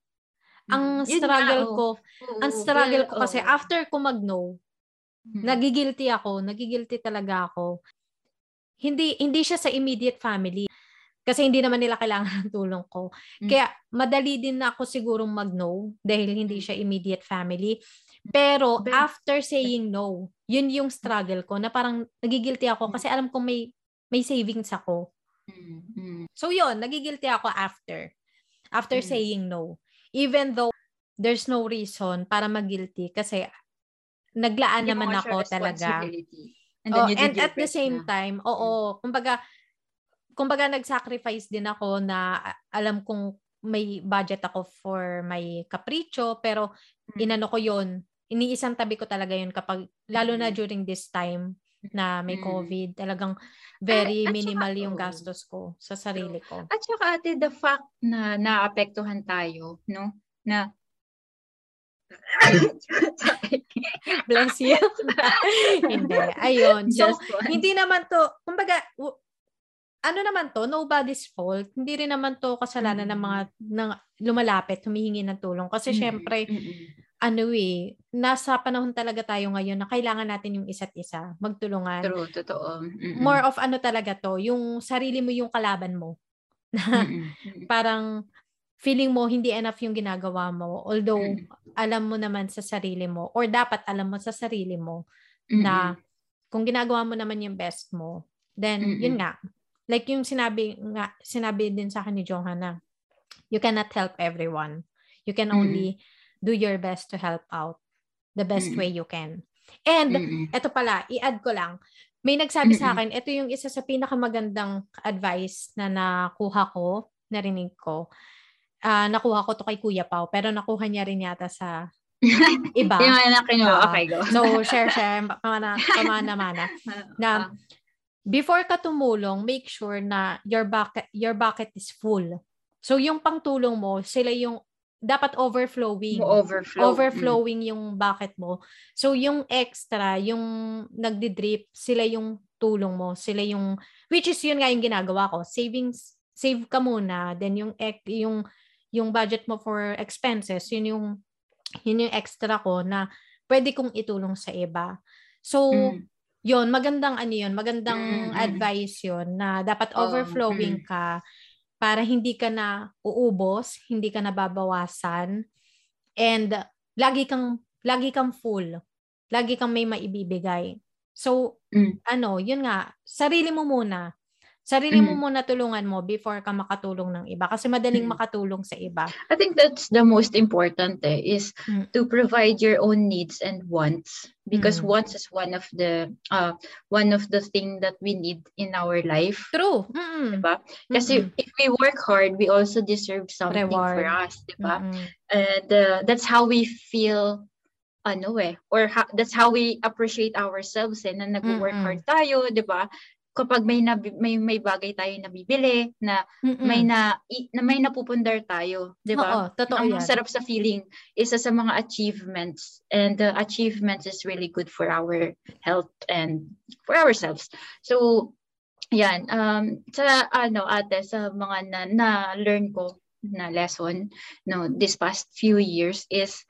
ang mm-hmm. struggle nga, oh. ko oh. ang struggle ko kasi oh. after ko mag-no mm-hmm. nagigilty ako nagigilty talaga ako hindi hindi siya sa immediate family kasi hindi naman nila kailangan ng tulong ko. Mm. Kaya madali din na ako sigurong mag-no dahil hindi mm. siya immediate family. Pero after saying no, yun yung struggle ko na parang nagigilty ako mm. kasi alam ko may may savings ako. So yun, nagigilty ako after. After mm-hmm. saying no. Even though there's no reason para magilty kasi naglaan Hindi naman ako talaga. And, then oh, and at the same na. time, oo, mm-hmm. kumbaga kumbaga nag-sacrifice din ako na alam kong may budget ako for my capriccio pero mm. inano ko yon iniisang tabi ko talaga yun kapag lalo na mm. during this time na may mm. COVID talagang very at, at minimal saka, yung gastos ko sa sarili ko. At saka ate the fact na naapektuhan tayo no na Bless you. hindi. Ayun. So, hindi naman to, kumbaga, ano naman to, nobody's fault. Hindi rin naman to kasalanan mm-hmm. ng mga ng lumalapit, humihingi ng tulong. Kasi mm-hmm. syempre, mm-hmm. Ano eh, nasa panahon talaga tayo ngayon na kailangan natin yung isa't isa, magtulungan. True, totoo. Mm-hmm. More of ano talaga to, yung sarili mo yung kalaban mo. Parang feeling mo hindi enough yung ginagawa mo. Although, mm-hmm. alam mo naman sa sarili mo, or dapat alam mo sa sarili mo, mm-hmm. na kung ginagawa mo naman yung best mo, then, mm-hmm. yun nga, like yung sinabi nga sinabi din sa akin ni Johanna you cannot help everyone you can only mm-hmm. Do your best to help out the best mm-hmm. way you can and mm-hmm. eto pala i-add ko lang may nagsabi mm-hmm. sa akin ito yung isa sa pinakamagandang advice na nakuha ko narinig ko uh, nakuha ko to kay Kuya Pau pero nakuha niya rin yata sa iba. yung na kinuha. Okay, go. so, share, share. Pamana, pamana, mana. Na, before ka tumulong, make sure na your bucket your bucket is full. So yung pangtulong mo, sila yung dapat overflowing. Overflow. Overflowing mm. yung bucket mo. So yung extra, yung nagdi-drip, sila yung tulong mo. Sila yung, which is yun nga yung ginagawa ko. Savings, save ka muna. Then yung, yung, yung budget mo for expenses, yun yung, yun yung extra ko na pwede kong itulong sa iba. So, mm. yun, magandang ano yun, magandang mm-hmm. advice yun na dapat overflowing oh, mm. ka para hindi ka na uubos, hindi ka na babawasan, and lagi kang, lagi kang full. Lagi kang may maibibigay. So, mm. ano, yun nga, sarili mo muna. Sarili mm. mo muna tulungan mo before ka makatulong ng iba kasi madaling mm. makatulong sa iba. I think that's the most important eh, is mm. to provide your own needs and wants because mm. wants is one of the uh one of the thing that we need in our life. True. Mm-mm. Diba? Kasi Mm-mm. if we work hard, we also deserve something Reward. for us, diba? Mm-mm. And uh, that's how we feel ano eh or ha- that's how we appreciate ourselves eh na nag-work mm-hmm. hard tayo, 'di ba? Kapag may na, may may bagay tayo na bibili na Mm-mm. may na, i, na may napupundar tayo, 'di ba? Oo, totoo Ang yan. sarap sa feeling isa sa mga achievements and the uh, achievements is really good for our health and for ourselves. So yan um sa ano ate sa mga na, na learn ko na lesson no this past few years is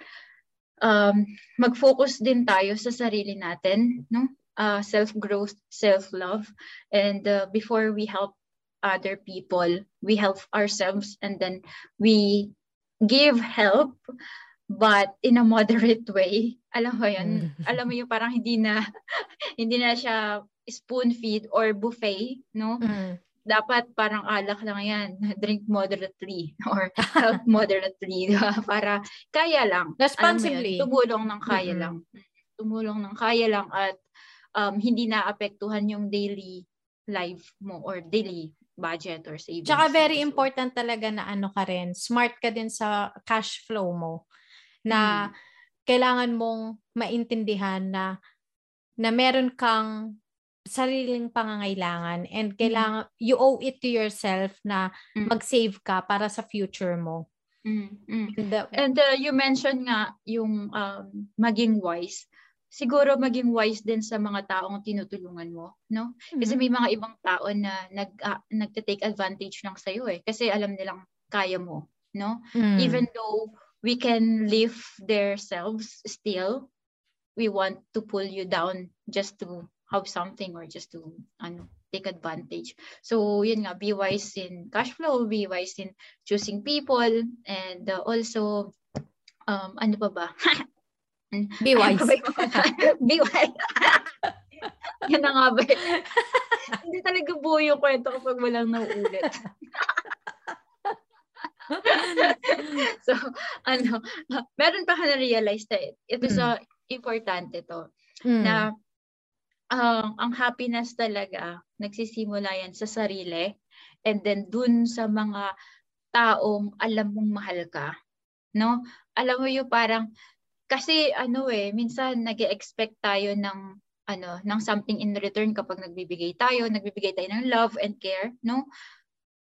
um mag-focus din tayo sa sarili natin no uh, self-growth, self-love. And uh, before we help other people, we help ourselves and then we give help but in a moderate way. Alam mo yun? Mm. Alam mo yung parang hindi na hindi na siya spoon feed or buffet, no? Mm. Dapat parang alak lang yan. Drink moderately or help moderately. Para kaya lang. Responsibly. Yun, tumulong ng kaya mm-hmm. lang. Tumulong ng kaya lang at um, hindi naapektuhan yung daily life mo or daily budget or savings. Tsaka very important talaga na ano ka rin, smart ka din sa cash flow mo. Na hmm. kailangan mong maintindihan na na meron kang sariling pangangailangan and mm. kailangan mm. you owe it to yourself na mm. mag-save ka para sa future mo. Mm. Mm. And, uh, and uh, you mentioned nga yung um, maging wise siguro maging wise din sa mga taong tinutulungan mo, no? Kasi mm-hmm. may mga ibang tao na nag uh, nagte-take advantage lang sa iyo eh kasi alam nilang kaya mo, no? Mm. Even though we can live their selves still, we want to pull you down just to have something or just to ano take advantage. So, yun nga, be wise in cash flow, be wise in choosing people, and uh, also, um, ano pa ba? Be wise. Be wise. Yan na nga ba? Hindi talaga buo yung kwento kapag walang nauulit. so, ano, meron pa ka na-realize na ito mm. sa importante to, mm. na um, ang happiness talaga, nagsisimula yan sa sarili, and then dun sa mga taong alam mong mahal ka. No? Alam mo yung parang kasi ano eh, minsan nag expect tayo ng ano, ng something in return kapag nagbibigay tayo, nagbibigay tayo ng love and care, no?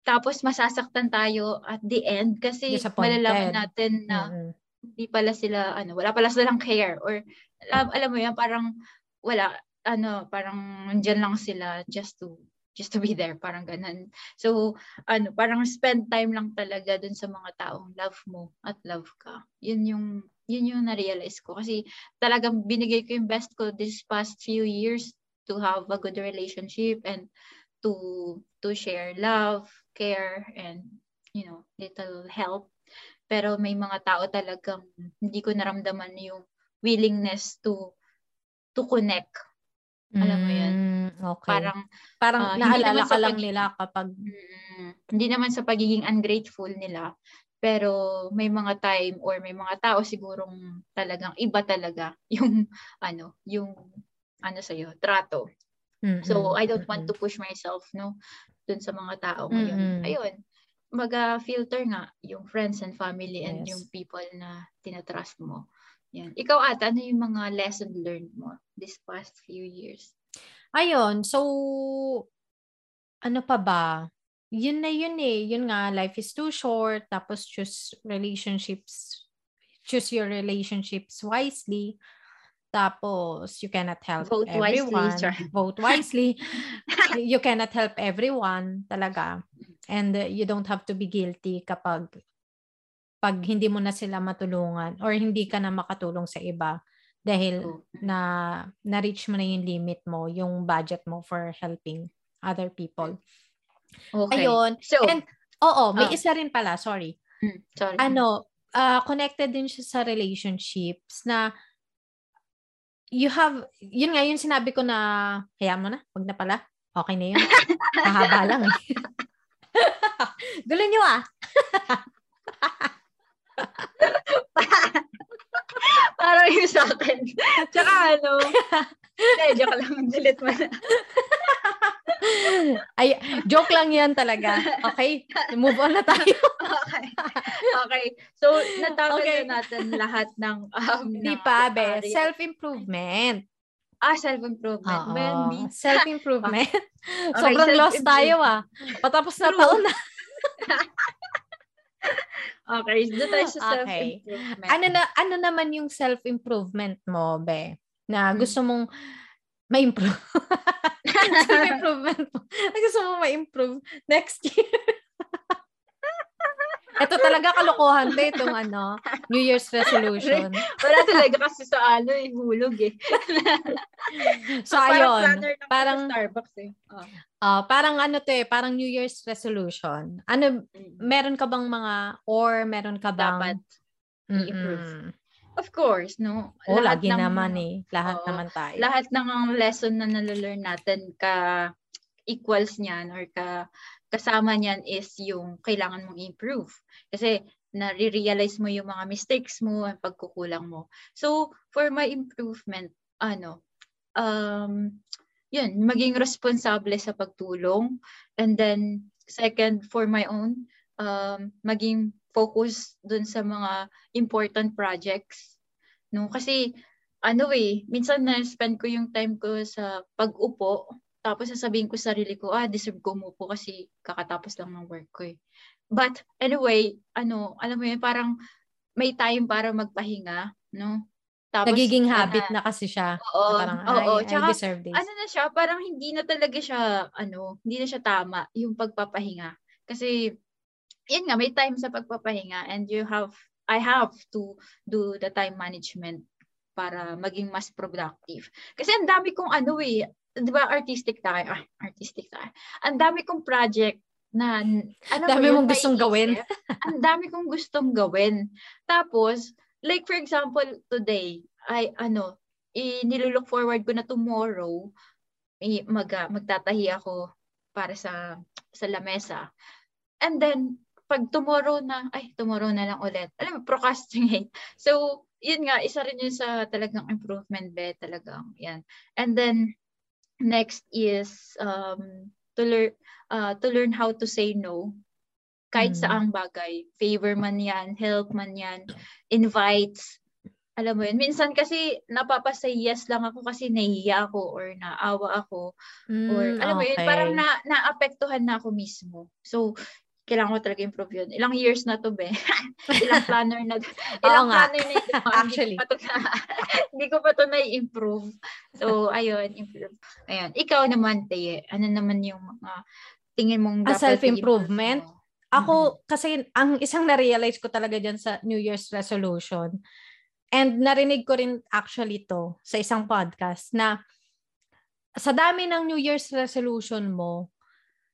Tapos masasaktan tayo at the end kasi malalaman natin na mm-hmm. hindi pala sila ano, wala pala silang care or alam, alam mo yan parang wala ano, parang nandiyan lang sila just to just to be there, parang ganun. So, ano, parang spend time lang talaga dun sa mga taong love mo at love ka. Yun yung yun yung na-realize ko. Kasi talagang binigay ko yung best ko this past few years to have a good relationship and to to share love, care, and you know, little help. Pero may mga tao talagang hindi ko naramdaman yung willingness to to connect. Alam mo yun? Mm, okay. Parang, parang uh, naalala ka lang nila kapag... Mm, hindi naman sa pagiging ungrateful nila, pero may mga time or may mga tao sigurong talagang iba talaga yung ano, yung ano sa iyo, trato. Mm-hmm. So I don't want to push myself no dun sa mga tao ngayon. Mm-hmm. Ayun, mag-filter nga yung friends and family and yes. yung people na tinatrust mo. Yan. Ikaw ata, ano yung mga lesson learned mo this past few years? Ayun, so ano pa ba? Yun na yun eh. Yun nga, life is too short. Tapos choose relationships, choose your relationships wisely. Tapos, you cannot help Vote wisely, everyone. sir. Vote wisely. you cannot help everyone talaga. And uh, you don't have to be guilty kapag pag hindi mo na sila matulungan or hindi ka na makatulong sa iba dahil Oh. na na-reach mo na yung limit mo, yung budget mo for helping other people. Okay. Ayun. So, And oo, may Ah. isa rin pala, sorry. mm, sorry. Ano, ah, connected din siya sa relationships na you have, yun nga, yung sinabi ko na, hayaan mo na, wag na pala. Okay na yun. Mahaba lang eh. Gulo nyo ah. Parang yung sa akin. Tsaka ano, hindi, joke lang, delete mo na. Ay, joke lang yan talaga. Okay? Move on na tayo. Okay. Okay. So, natawag Okay. na natin lahat ng um, Di na- pa, be. Self-improvement. Ah, self-improvement. Oo. Well, me, Self-improvement. Okay, Sobrang lost tayo ah. Patapos na True. taon na. okay, doon tayo sa Okay. self-improvement. Ano na ano naman yung self-improvement mo, be? Na Hmm. gusto mong ma-improve. self-improvement mo. Na gusto mong ma-improve next year. Ito talaga kalokohan to itong ano, New Year's resolution. Wala talaga kasi sa ano, eh, hulog eh. So Parang ayun, parang sa Starbucks eh. Oh. ah, parang ano to eh, parang New Year's resolution. Ano Mm. meron ka bang mga or meron ka Dapat bang i-improve. Mm-mm. Of course, no? Oh, Lahat lagi ng- naman eh. Lahat Oo. naman tayo. Lahat ng lesson na nalalearn natin ka equals niyan or ka kasama niyan is yung kailangan mong improve. Kasi nare-realize mo yung mga mistakes mo, ang pagkukulang mo. So, for my improvement, ano, um, yun, maging responsable sa pagtulong. And then, second, for my own, um, maging focus dun sa mga important projects. No? Kasi, ano eh, minsan na-spend ko yung time ko sa pag-upo, tapos sasabihin ko sa sarili ko, ah, deserve ko umupo kasi kakatapos lang ng work ko eh. But anyway, ano, alam mo yun, parang may time para magpahinga, no? Tapos, Nagiging ano, habit na kasi siya. Oo, na parang, oo, I, I tsaka, deserve this. ano na siya, parang hindi na talaga siya, ano, hindi na siya tama, yung pagpapahinga. Kasi, yun nga, may time sa pagpapahinga and you have, I have to do the time management para maging mas productive. Kasi ang dami kong ano eh, di ba artistic tayo, ah, artistic tayo. Ang dami kong project na, ano Dami mong gustong gawin. ang dami kong gustong gawin. Tapos, like for example, today, ay ano, i nilulook forward ko na tomorrow, i, mag, ah, magtatahi ako para sa sa lamesa. And then, pag tomorrow na, ay, tomorrow na lang ulit. Alam mo, procrastinate. So, yun nga, isa rin yun sa talagang improvement be, talagang, yan. And then, next is um, to learn uh, to learn how to say no kahit Mm. saang bagay favor man yan help man yan invites alam mo yun minsan kasi napapasay yes lang ako kasi nahihiya ako or naawa ako or Mm, alam mo yun okay. parang na naapektuhan na ako mismo so kailangan ko talaga improve yun. Ilang years na to, be. ilang planner na, ilang nga. planner na ito. Actually. Hindi ko pa to, hindi ko pa to na-improve. So, ayun, improve. Ayun. Ikaw naman, Teye, ano naman yung mga tingin mong Ah, dapat self-improvement? mo? Ako, kasi ang isang na-realize ko talaga dyan sa New Year's resolution, and narinig ko rin actually to sa isang podcast, na sa dami ng New Year's resolution mo,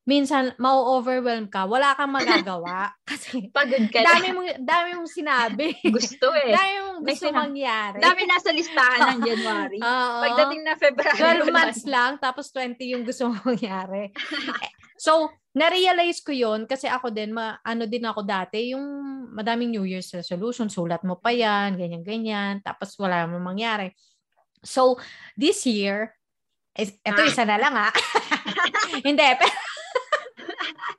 minsan mau-overwhelm ka, wala kang magagawa. kasi Pagod ka dami mong, dami mong sinabi. Gusto eh. dami mong May gusto sina- mangyari. Dami nasa listahan ng January. Oo. Pagdating na February. 12 wala months lang, tapos 20 yung gusto mong mangyari. Eh, so, na-realize ko yon kasi ako din, ma, ano din ako dati, yung madaming New Year's resolution, sulat mo pa yan, ganyan-ganyan, tapos wala namang mangyari. So, this year, is, eto Ah. isa na lang ha. Hindi, pero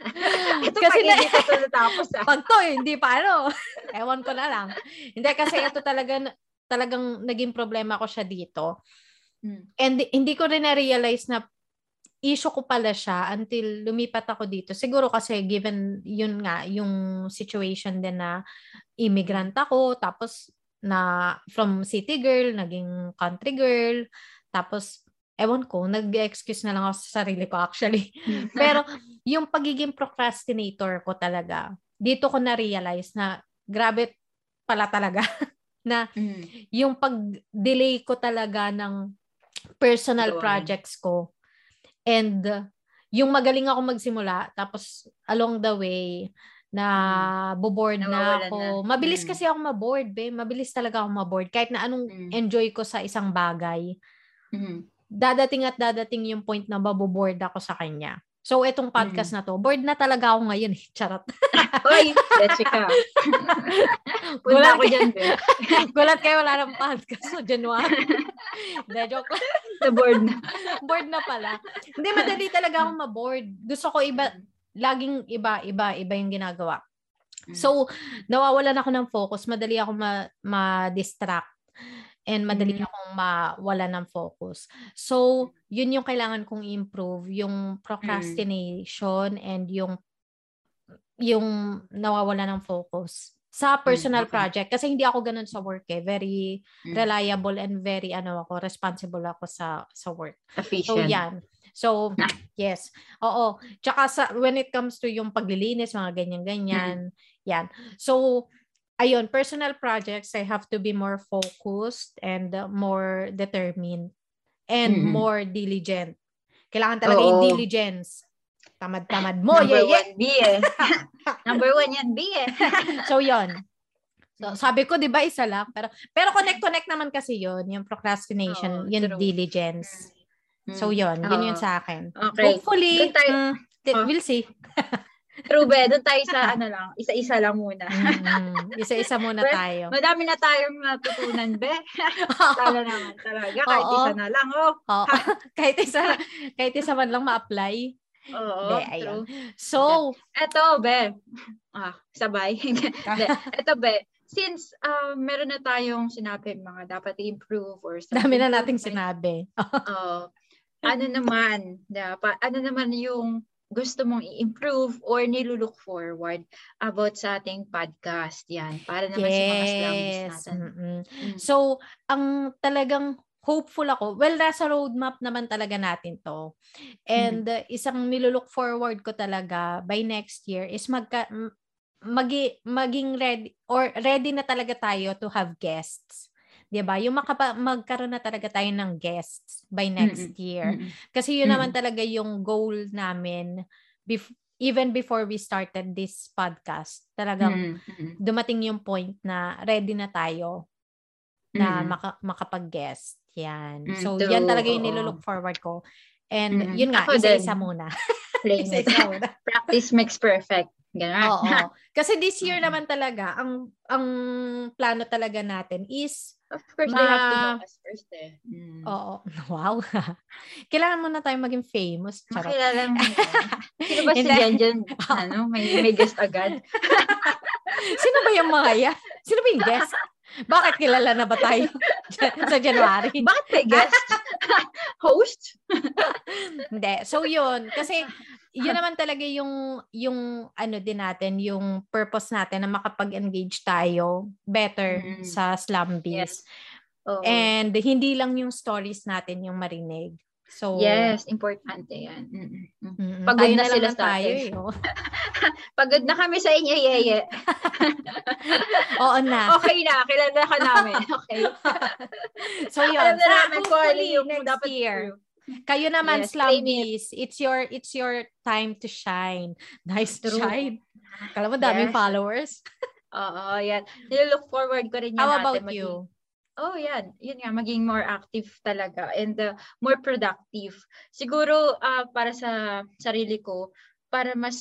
Ito Kasi pag na- hindi ko natapos ah. pag to, hindi pa ano. Ewan ko na lang. Hindi, kasi ito talaga, talagang naging problema ko siya dito. Hmm. And hindi ko rin na-realize na issue ko pala siya until lumipat ako dito. Siguro kasi given yun nga, yung situation din na immigrant ako, tapos na from city girl, naging country girl. Tapos, ewan ko, nag-excuse na lang ako sa sarili ko actually. Pero, yung pagiging procrastinator ko talaga, dito ko na-realize na grabe pala talaga na mm. yung pag-delay ko talaga ng personal projects ko and yung magaling ako magsimula tapos along the way na mm. boboard na ako. Na. Mabilis mm. kasi ako maboard, be. Mabilis talaga ako maboard. Kahit na anong mm. enjoy ko sa isang bagay. Mm. Dadating at dadating yung point na maboboard ako sa kanya. So, itong podcast mm. na to, bored na talaga ako ngayon. Eh. Charot. Uy, let's ka. Gulat ako dyan. Gulat kayo, wala ng podcast. So, January. Hindi, joke lang. Na bored na. bored na pala. Hindi, madali talaga akong maboard. Gusto ko iba, laging iba, iba, iba yung ginagawa. Mm. So, nawawalan ako ng focus. Madali ako ma- ma-distract and madali mm. akong mawala ng focus. So, yun yung kailangan kong improve, yung procrastination mm. and yung yung nawawala ng focus sa personal mm, okay. project kasi hindi ako ganun sa work eh very mm. reliable and very ano ako responsible ako sa sa work Efficient. so yan so yes oo tsaka sa when it comes to yung paglilinis mga ganyan ganyan mm. yan so ayun, personal projects, I have to be more focused and uh, more determined and mm-hmm. more diligent. Kailangan talaga Oo. yung diligence. Tamad-tamad mo. Number yeah, one, B eh. Number one yan, B eh. so, yon So, sabi ko, di ba, isa lang. Pero, pero connect-connect naman kasi yon yung procrastination, oh, yung true. diligence. Mm. So, yon Yun oh. yun sa akin. Okay. Hopefully, tayo, mm, oh. we'll see. True, be. Doon tayo sa ano lang, isa-isa lang muna. mm, isa-isa muna tayo. Madami na tayong natutunan, be. Tala naman talaga. Kahit Oo. isa na lang, oh. Oo. kahit isa, kahit isa man lang ma-apply. Oo, De, true. So, eto, be. Ah, sabay. De, eto, be. Since uh, meron na tayong sinabi mga dapat i-improve or something. Dami na nating sinabi. Oo. uh, ano naman, dapat, ano naman yung gusto mong i-improve or nilulook forward about sa ating podcast. Yan, para naman yes. sa mga slums natin. Mm-hmm. Mm. So, ang talagang hopeful ako, well, nasa roadmap naman talaga natin to. And mm-hmm. uh, isang nilulook forward ko talaga by next year is magka, magi, maging ready or ready na talaga tayo to have guests. 'Di ba? Yung makapa- magkaroon na talaga tayo ng guests by next mm-hmm. year. Mm-hmm. Kasi yun mm-hmm. naman talaga yung goal namin bef- even before we started this podcast. Talagang mm-hmm. dumating yung point na ready na tayo na mm-hmm. maka- makapag-guest. Yan. Mm-hmm. So, True. yan talaga yung nilook forward ko. And mm-hmm. yun nga, Ako isa-isa din. muna. isa-isa muna. Practice makes perfect. Ganun. Oo. Kasi this year naman talaga, ang ang plano talaga natin is Of course, ma- they have to know us first eh. Mm. Oo. Wow. Kailangan mo na tayo maging famous. Charot. Makilala mo. Sino ba si Jan Jan? Ano? May, may guest agad? Sino ba yung mga yan? Sino ba yung guest? Bakit kilala na ba tayo sa January? Bakit may guest? Host? Hindi. So yun. Kasi yun naman talaga yung yung ano din natin, yung purpose natin na makapag-engage tayo better mm. sa slum bees. Yes. Oh. And hindi lang yung stories natin yung marinig. So Yes, importante 'yan. Mm-mm. Pagod na, na sila sa tayo. Eh, oh. Pagod na kami sa inyo, Yeye. Oo na. Okay na, kilala ka namin. Okay. so yun. Alam na namin kung ano yung dapat year. Kayo naman, yes, Slumbies, it's your it's your time to shine. Nice to shine. Kala mo daming yes. followers. Oo, yan. Nilook forward ko rin yan How about maging, you? Oh, yan. Yun nga, maging more active talaga and uh, more productive. Siguro uh, para sa sarili ko, para mas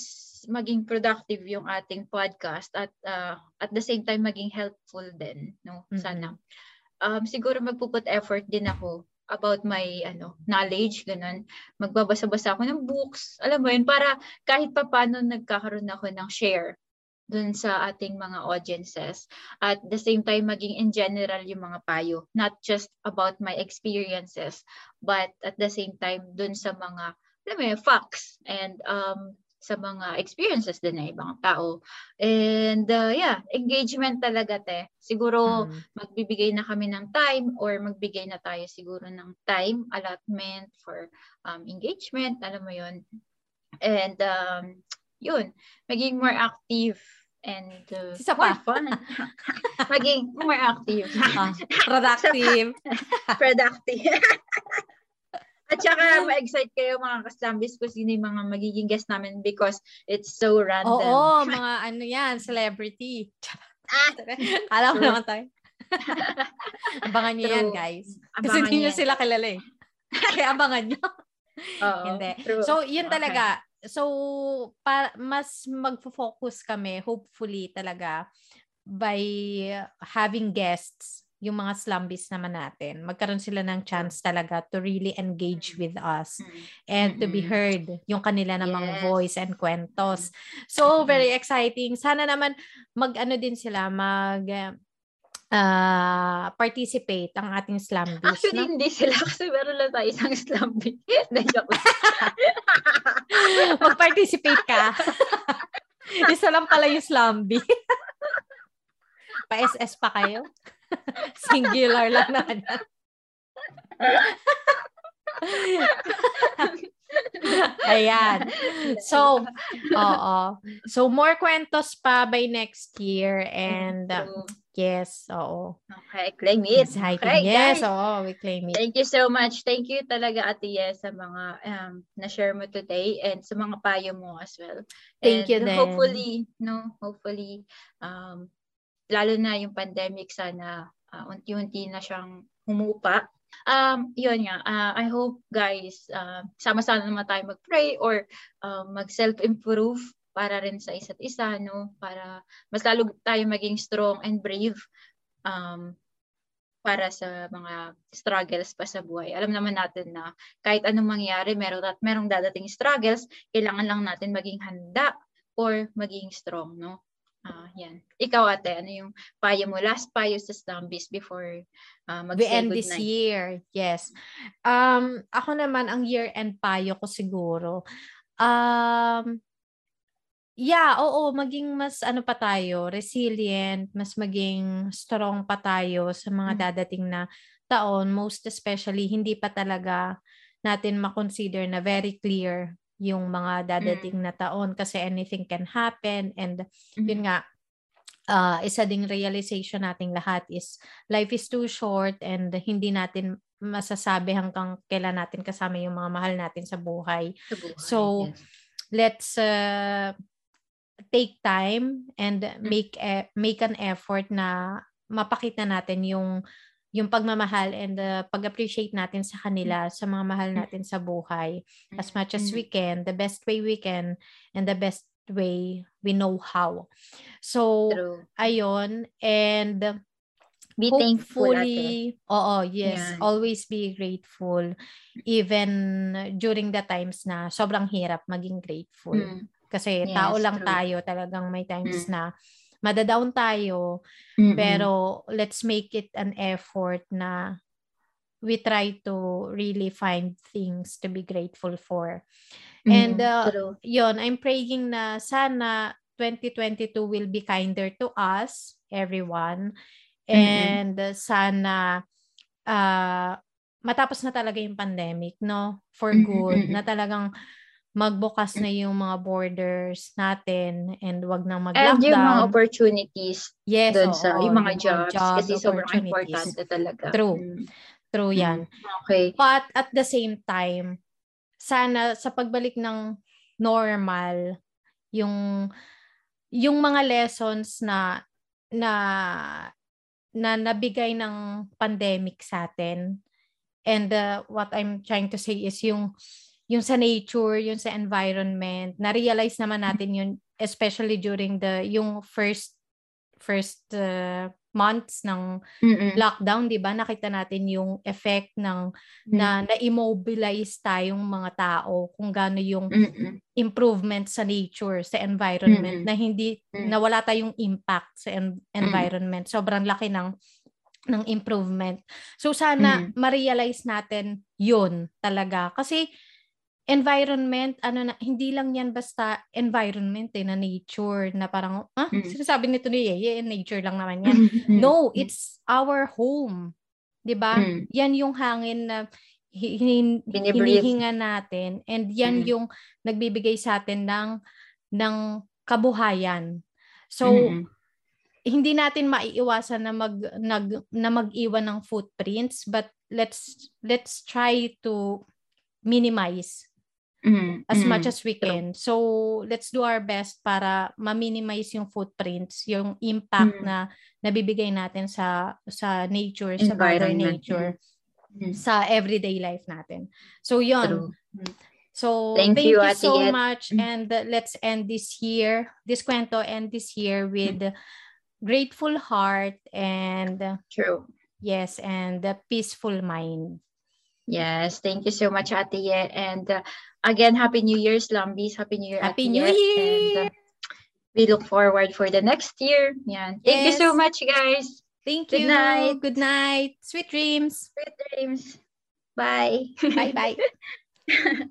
maging productive yung ating podcast at uh, at the same time maging helpful din, no? Sana. Mm-hmm. Um, siguro magpuput effort din ako about my ano knowledge ganun magbabasa-basa ako ng books alam mo yun para kahit pa paano nagkakaroon ako ng share dun sa ating mga audiences at the same time maging in general yung mga payo not just about my experiences but at the same time dun sa mga alam mo yun, facts and um sa mga experiences din ng ibang tao. And uh, yeah, engagement talaga te. Siguro mm. magbibigay na kami ng time or magbigay na tayo siguro ng time allotment for um, engagement, alam mo 'yon. And um, yun, maging more active and uh, Isa more fun. maging more active. uh, productive. productive. At saka ma-excite kayo mga kasambis ko sino yung mga magiging guest namin because it's so random. Oo, mga ano yan, celebrity. ah, Alam mo naman tayo. abangan niyo yan, guys. Kasi hindi niyo sila kilala eh. Kaya abangan niyo. Oo, hindi. True. So, yun okay. talaga. So, pa, mas magfo-focus kami, hopefully talaga, by having guests yung mga slumbies naman natin, magkaroon sila ng chance talaga to really engage with us and to be heard yung kanila namang yes. voice and kwentos. So, very exciting. Sana naman mag-ano din sila, mag uh, participate ang ating slumbies. Actually, no? hindi sila kasi meron lang tayo isang slumbie. Mag-participate ka. Isa lang pala yung slumbie. Pa-SS pa kayo? Singular lang na. Ayan. So, oo. So, more kwentos pa by next year. And, uh, yes, oo. Okay, claim it. Okay, yes, guys. oo, we claim it. Thank you so much. Thank you talaga, Ate Yes, sa mga um, na-share mo today and sa mga payo mo as well. Thank and you then. Hopefully, no, hopefully, um, lalo na yung pandemic sana uh, unti-unti na siyang humupa. Um, yun nga, uh, I hope guys, uh, sama-sama naman tayo mag-pray or uh, mag-self-improve para rin sa isa't isa, no? Para mas lalo tayo maging strong and brave um, para sa mga struggles pa sa buhay. Alam naman natin na kahit anong mangyari, meron at merong dadating struggles, kailangan lang natin maging handa or maging strong, no? Ah, uh, yan. Ikaw ate, ano yung payo mo? Last payo sa zombies before uh, mag We end this night. year. Yes. Um, ako naman, ang year-end payo ko siguro. Um, yeah, oo, maging mas ano pa tayo, resilient, mas maging strong pa tayo sa mga mm. dadating na taon. Most especially, hindi pa talaga natin makonsider na very clear yung mga dadating mm. na taon kasi anything can happen and mm-hmm. yun nga uh, isa ding realization nating lahat is life is too short and hindi natin masasabi hanggang kailan natin kasama yung mga mahal natin sa buhay. Sa buhay so yes. let's uh, take time and mm. make e- make an effort na mapakita natin yung yung pagmamahal and the uh, pag-appreciate natin sa kanila, sa mga mahal natin sa buhay as much as we can, the best way we can, and the best way we know how. So, True. ayun, and be thankful ate. Oo, yes, yeah. always be grateful even during the times na sobrang hirap maging grateful. Mm. Kasi yes, tao lang true. tayo, talagang may times mm. na madadown tayo, Mm-mm. pero let's make it an effort na we try to really find things to be grateful for. Mm, And uh, yon I'm praying na sana 2022 will be kinder to us, everyone. And mm-hmm. sana uh, matapos na talaga yung pandemic, no? For good. Mm-hmm. Na talagang magbukas na yung mga borders natin and wag nang mag-lockdown. And yung mga opportunities yes, doon sa yung mga yung jobs, jobs kasi sobrang importante talaga. True. Mm. True yan. Mm. Okay. But at the same time, sana sa pagbalik ng normal, yung yung mga lessons na na na nabigay ng pandemic sa atin and uh, what I'm trying to say is yung yung sa nature, yung sa environment, na-realize naman natin yun especially during the yung first first uh, months ng Mm-mm. lockdown, 'di ba? Nakita natin yung effect ng mm. na na-immobilize tayong mga tao kung gaano yung Mm-mm. improvement sa nature, sa environment Mm-mm. na hindi mm. nawala tayong impact sa en- environment. Mm. Sobrang laki ng ng improvement. So sana mm. ma-realize natin 'yun talaga kasi environment, ano na, hindi lang yan basta environment eh, na nature, na parang, ah, mm. sinasabi nito ni Yeye, nature lang naman yan. no, it's our home. 'Di ba? Mm. Yan yung hangin na hin- hinihinga natin and yan mm. yung nagbibigay sa atin ng ng kabuhayan. So mm. hindi natin maiiwasan na mag nag na mag-iwan ng footprints but let's let's try to minimize mm, as mm, much as we can. True. So, let's do our best para ma-minimize yung footprints, yung impact mm. na nabibigay natin sa sa nature, sa mother nature, mm. sa everyday life natin. So, yon. So, thank, thank you, you so Atiet. much and uh, let's end this year, this kwento end this year with mm. grateful heart and True. Yes, and a peaceful mind. Yes, thank you so much, Ate Ye. And uh, again, Happy New Year, Slumbies. Happy New Year, Happy Ate New Year! And, uh, we look forward for the next year. Yeah. Thank yes. you so much, guys. Thank Good you. Good night. Good night. Sweet dreams. Sweet dreams. Bye. Bye-bye.